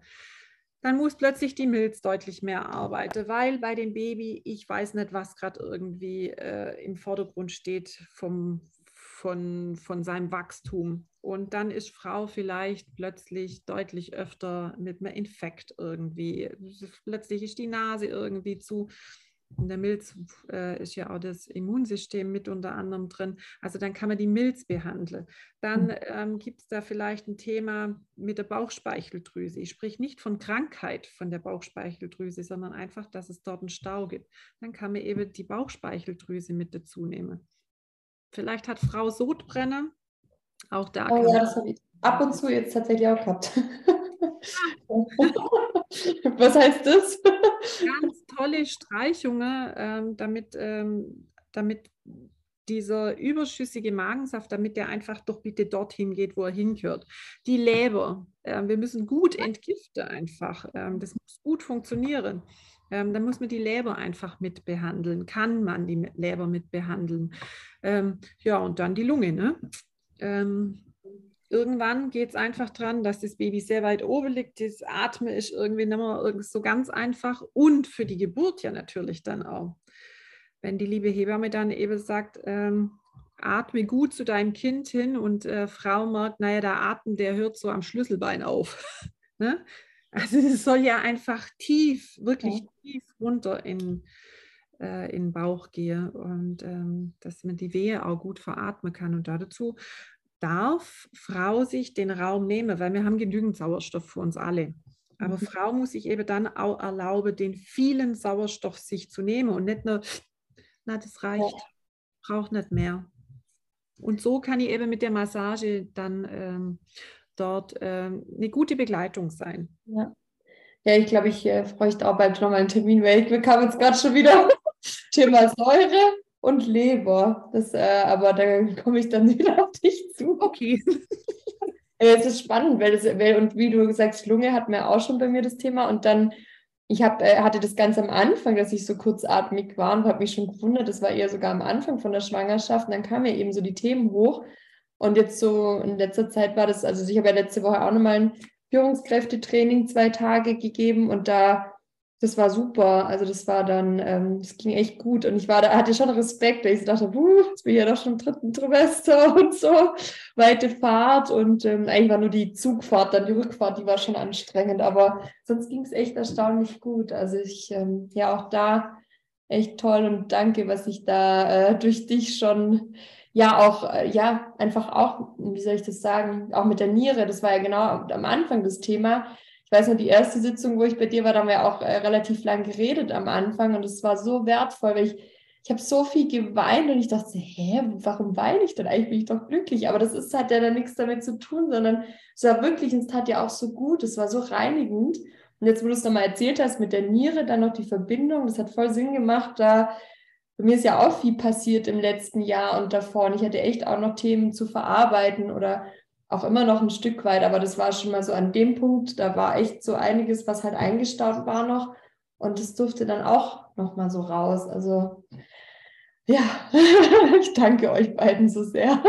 dann muss plötzlich die Milz deutlich mehr arbeiten, weil bei dem Baby, ich weiß nicht, was gerade irgendwie äh, im Vordergrund steht vom, von, von seinem Wachstum. Und dann ist Frau vielleicht plötzlich deutlich öfter mit einem Infekt irgendwie. Plötzlich ist die Nase irgendwie zu. In der Milz äh, ist ja auch das Immunsystem mit unter anderem drin. Also dann kann man die Milz behandeln. Dann mhm. ähm, gibt es da vielleicht ein Thema mit der Bauchspeicheldrüse. Ich spreche nicht von Krankheit von der Bauchspeicheldrüse, sondern einfach, dass es dort einen Stau gibt. Dann kann man eben die Bauchspeicheldrüse mit dazu nehmen. Vielleicht hat Frau Sodbrenner auch da. Oh ja, das habe ich ab und zu jetzt tatsächlich auch gehabt. Was heißt das? Ganz tolle Streichungen, ähm, damit, ähm, damit dieser überschüssige Magensaft, damit der einfach doch bitte dorthin geht, wo er hingehört. Die Leber, äh, wir müssen gut entgiften einfach. Ähm, das muss gut funktionieren. Ähm, dann muss man die Leber einfach mit behandeln. Kann man die Leber mit behandeln? Ähm, ja, und dann die Lunge. Ne? Ähm, irgendwann geht es einfach dran, dass das Baby sehr weit oben liegt. Das Atmen ist irgendwie nicht mehr so ganz einfach. Und für die Geburt ja natürlich dann auch wenn die liebe Hebamme dann eben sagt, ähm, atme gut zu deinem Kind hin und äh, Frau merkt, naja, der Atem, der hört so am Schlüsselbein auf. ne? Also es soll ja einfach tief, wirklich ja. tief runter in, äh, in den Bauch gehen und ähm, dass man die Wehe auch gut veratmen kann. Und dazu darf Frau sich den Raum nehmen, weil wir haben genügend Sauerstoff für uns alle. Aber mhm. Frau muss sich eben dann auch erlauben, den vielen Sauerstoff sich zu nehmen und nicht nur na, das reicht, braucht nicht mehr. Und so kann ich eben mit der Massage dann ähm, dort ähm, eine gute Begleitung sein. Ja, ja ich glaube, ich äh, bräuchte auch bald nochmal einen Termin, weil ich bekam jetzt gerade schon wieder Thema Säure und Leber. Das, äh, aber da komme ich dann wieder auf dich zu. Okay. Es ist spannend, weil das, weil, und wie du gesagt hast, Lunge hat mir auch schon bei mir das Thema und dann ich hab, äh, hatte das ganz am Anfang, dass ich so kurzatmig war und habe mich schon gewundert, das war eher sogar am Anfang von der Schwangerschaft. Und dann kamen ja eben so die Themen hoch. Und jetzt so in letzter Zeit war das, also ich habe ja letzte Woche auch nochmal ein Führungskräftetraining zwei Tage gegeben und da das war super. Also das war dann, ähm, das ging echt gut. Und ich war da, hatte schon Respekt, weil ich so dachte, puh, jetzt bin ich ja doch schon im dritten Trimester und so, weite Fahrt. Und ähm, eigentlich war nur die Zugfahrt, dann die Rückfahrt, die war schon anstrengend. Aber sonst ging es echt erstaunlich gut. Also ich, ähm, ja, auch da echt toll und danke, was ich da äh, durch dich schon ja auch, äh, ja, einfach auch, wie soll ich das sagen, auch mit der Niere, das war ja genau am Anfang das Thema ich weiß noch, die erste Sitzung, wo ich bei dir war, da haben wir auch äh, relativ lang geredet am Anfang und es war so wertvoll, weil ich, ich habe so viel geweint und ich dachte, hä, warum weine ich denn? Eigentlich bin ich doch glücklich. Aber das ist, hat ja dann nichts damit zu tun, sondern es war wirklich, es tat ja auch so gut, es war so reinigend. Und jetzt, wo du es nochmal erzählt hast mit der Niere, dann noch die Verbindung, das hat voll Sinn gemacht. Da bei mir ist ja auch viel passiert im letzten Jahr und davor. Und ich hatte echt auch noch Themen zu verarbeiten oder auch immer noch ein Stück weit, aber das war schon mal so an dem Punkt, da war echt so einiges, was halt eingestaut war noch und das durfte dann auch noch mal so raus. Also ja, ich danke euch beiden so sehr.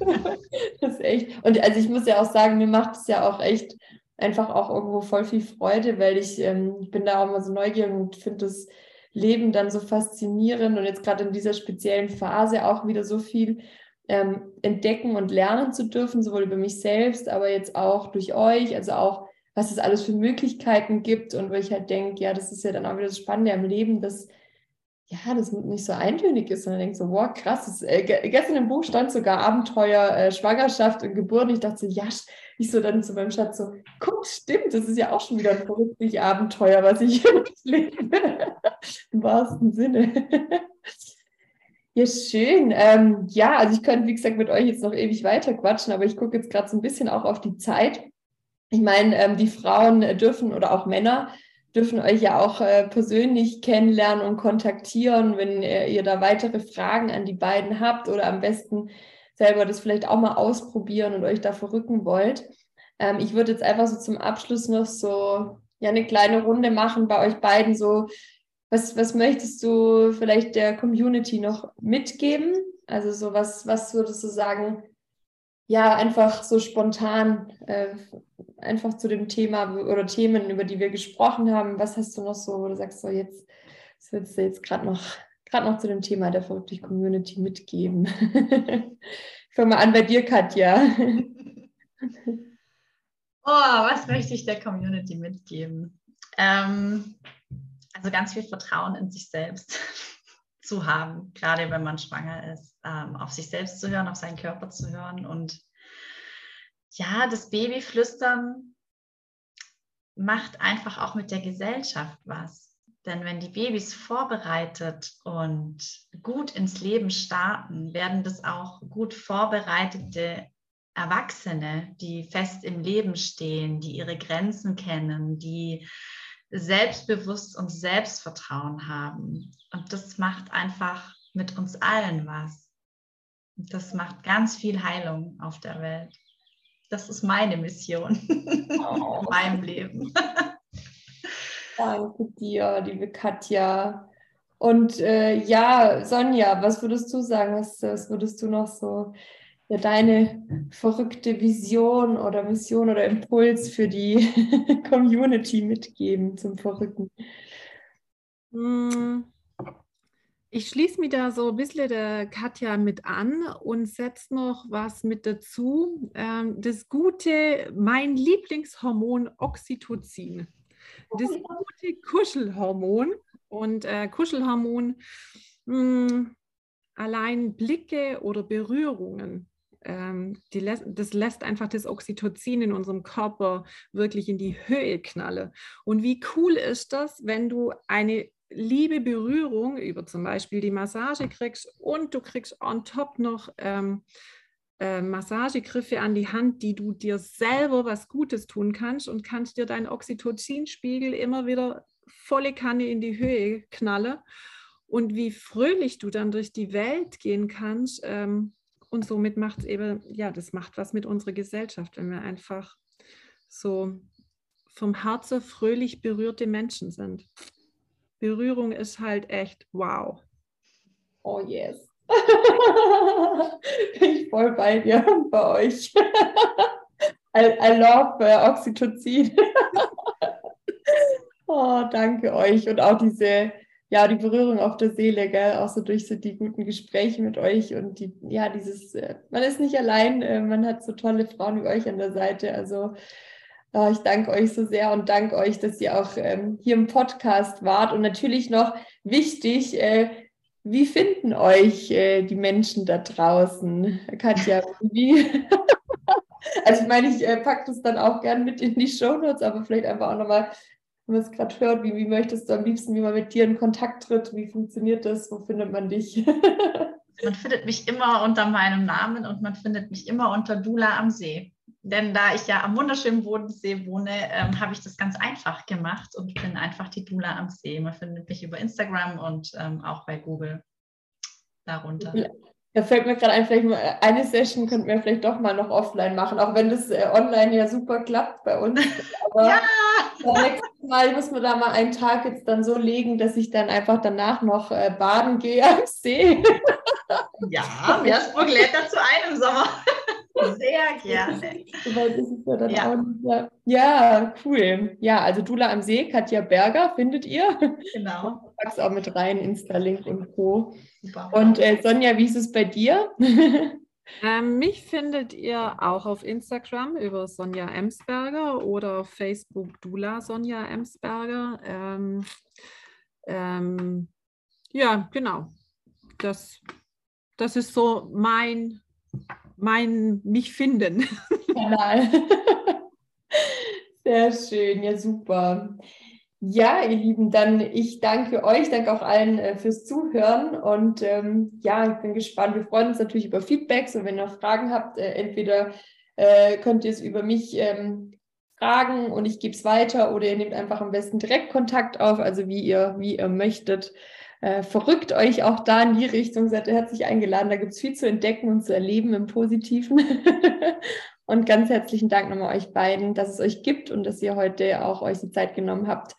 das ist echt. Und also ich muss ja auch sagen, mir macht es ja auch echt einfach auch irgendwo voll viel Freude, weil ich, ähm, ich bin da auch immer so neugierig und finde das Leben dann so faszinierend und jetzt gerade in dieser speziellen Phase auch wieder so viel ähm, entdecken und lernen zu dürfen, sowohl über mich selbst, aber jetzt auch durch euch, also auch, was es alles für Möglichkeiten gibt und wo ich halt denke, ja, das ist ja dann auch wieder das Spannende am Leben, dass ja, das nicht so eintönig ist, sondern denke so, wow, krass. Das, äh, gestern im Buch stand sogar Abenteuer, äh, Schwangerschaft und Geburt. Und ich dachte so, ja, ich so dann zu meinem Schatz so, guck, stimmt, das ist ja auch schon wieder ein verrücktes Abenteuer, was ich lebe. Im wahrsten Sinne. Ja, schön. Ähm, ja, also ich könnte, wie gesagt, mit euch jetzt noch ewig weiter quatschen, aber ich gucke jetzt gerade so ein bisschen auch auf die Zeit. Ich meine, ähm, die Frauen dürfen oder auch Männer dürfen euch ja auch äh, persönlich kennenlernen und kontaktieren, wenn ihr, ihr, da weitere Fragen an die beiden habt oder am besten selber das vielleicht auch mal ausprobieren und euch da verrücken wollt. Ähm, ich würde jetzt einfach so zum Abschluss noch so ja eine kleine Runde machen bei euch beiden so was, was möchtest du vielleicht der Community noch mitgeben? Also so was, was würdest du sagen, ja, einfach so spontan, äh, einfach zu dem Thema oder Themen, über die wir gesprochen haben. Was hast du noch so, wo du sagst, so jetzt, was würdest du jetzt gerade noch, noch zu dem Thema der verrückten Community mitgeben? ich fange mal an bei dir, Katja. oh, was möchte ich der Community mitgeben? Ähm, also ganz viel Vertrauen in sich selbst zu haben, gerade wenn man schwanger ist, ähm, auf sich selbst zu hören, auf seinen Körper zu hören und ja, das Baby flüstern macht einfach auch mit der Gesellschaft was. Denn wenn die Babys vorbereitet und gut ins Leben starten, werden das auch gut vorbereitete Erwachsene, die fest im Leben stehen, die ihre Grenzen kennen, die selbstbewusst und Selbstvertrauen haben. Und das macht einfach mit uns allen was. Das macht ganz viel Heilung auf der Welt. Das ist meine Mission oh. in meinem Leben. Danke dir, liebe Katja. Und äh, ja, Sonja, was würdest du sagen? Was, was würdest du noch so ja, deine verrückte Vision oder Mission oder Impuls für die Community mitgeben zum Verrückten? Hm. Ich schließe mich da so ein bisschen der Katja mit an und setze noch was mit dazu. Ähm, das gute, mein Lieblingshormon Oxytocin. Das gute Kuschelhormon. Und äh, Kuschelhormon, mh, hm, allein Blicke oder Berührungen, ähm, lässt, das lässt einfach das Oxytocin in unserem Körper wirklich in die Höhe knallen. Und wie cool ist das, wenn du eine liebe Berührung über zum Beispiel die Massage kriegst und du kriegst on top noch ähm, äh, Massagegriffe an die Hand, die du dir selber was Gutes tun kannst und kannst dir deinen Oxytocinspiegel immer wieder volle Kanne in die Höhe knallen. Und wie fröhlich du dann durch die Welt gehen kannst. Ähm, und somit macht es eben, ja, das macht was mit unserer Gesellschaft, wenn wir einfach so vom Herzen fröhlich berührte Menschen sind. Berührung ist halt echt wow. Oh yes. Ich voll bei dir und bei euch. I, I love uh, Oxytocin. oh, danke euch und auch diese, ja, die Berührung auf der Seele, gell? auch so durch so die guten Gespräche mit euch und die, ja, dieses, äh, man ist nicht allein, äh, man hat so tolle Frauen wie euch an der Seite, also Oh, ich danke euch so sehr und danke euch, dass ihr auch ähm, hier im Podcast wart. Und natürlich noch wichtig, äh, wie finden euch äh, die Menschen da draußen? Katja, wie? also ich meine, ich äh, packe das dann auch gern mit in die Show Notes, aber vielleicht einfach auch nochmal, wenn man es gerade hört, wie, wie möchtest du am liebsten, wie man mit dir in Kontakt tritt? Wie funktioniert das? Wo findet man dich? man findet mich immer unter meinem Namen und man findet mich immer unter Dula am See. Denn da ich ja am wunderschönen Bodensee wohne, ähm, habe ich das ganz einfach gemacht und bin einfach die Dula am See. Man findet mich über Instagram und ähm, auch bei Google darunter. Da fällt mir gerade ein, vielleicht eine Session könnten wir vielleicht doch mal noch offline machen, auch wenn das äh, online ja super klappt bei uns. Aber ja! nächstes Mal muss man da mal einen Tag jetzt dann so legen, dass ich dann einfach danach noch äh, baden gehe am See. Ja, Meersburg lädt dazu ein im Sommer. Sehr gerne. Soweit ist es ja dann ja. auch nicht. Ja. cool. Ja, also Dula am See, Katja Berger, findet ihr. Genau. Ich pack's auch mit rein, Insta-Link und Co. Super. Und äh, Sonja, wie ist es bei dir? Ähm, mich findet ihr auch auf Instagram über Sonja Emsberger oder auf Facebook Dula Sonja Emsberger. Ähm, ähm, ja, genau. Das, das ist so mein mein mich finden. Kanal. Sehr schön, ja super. Ja, ihr Lieben, dann ich danke euch, danke auch allen äh, fürs Zuhören und ähm, ja, ich bin gespannt. Wir freuen uns natürlich über Feedbacks und wenn ihr noch Fragen habt, äh, entweder äh, könnt ihr es über mich ähm, fragen und ich gebe es weiter oder ihr nehmt einfach am besten direkt Kontakt auf, also wie ihr, wie ihr möchtet äh, verrückt euch auch da in die Richtung. Seid ihr herzlich eingeladen. Da gibt es viel zu entdecken und zu erleben im Positiven. und ganz herzlichen Dank nochmal euch beiden, dass es euch gibt und dass ihr heute auch euch die Zeit genommen habt,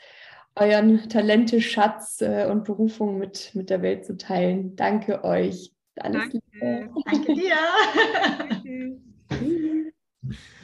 euren Talente-Schatz äh, und Berufung mit, mit der Welt zu teilen. Danke euch. Alles Danke. Liebe. Danke dir.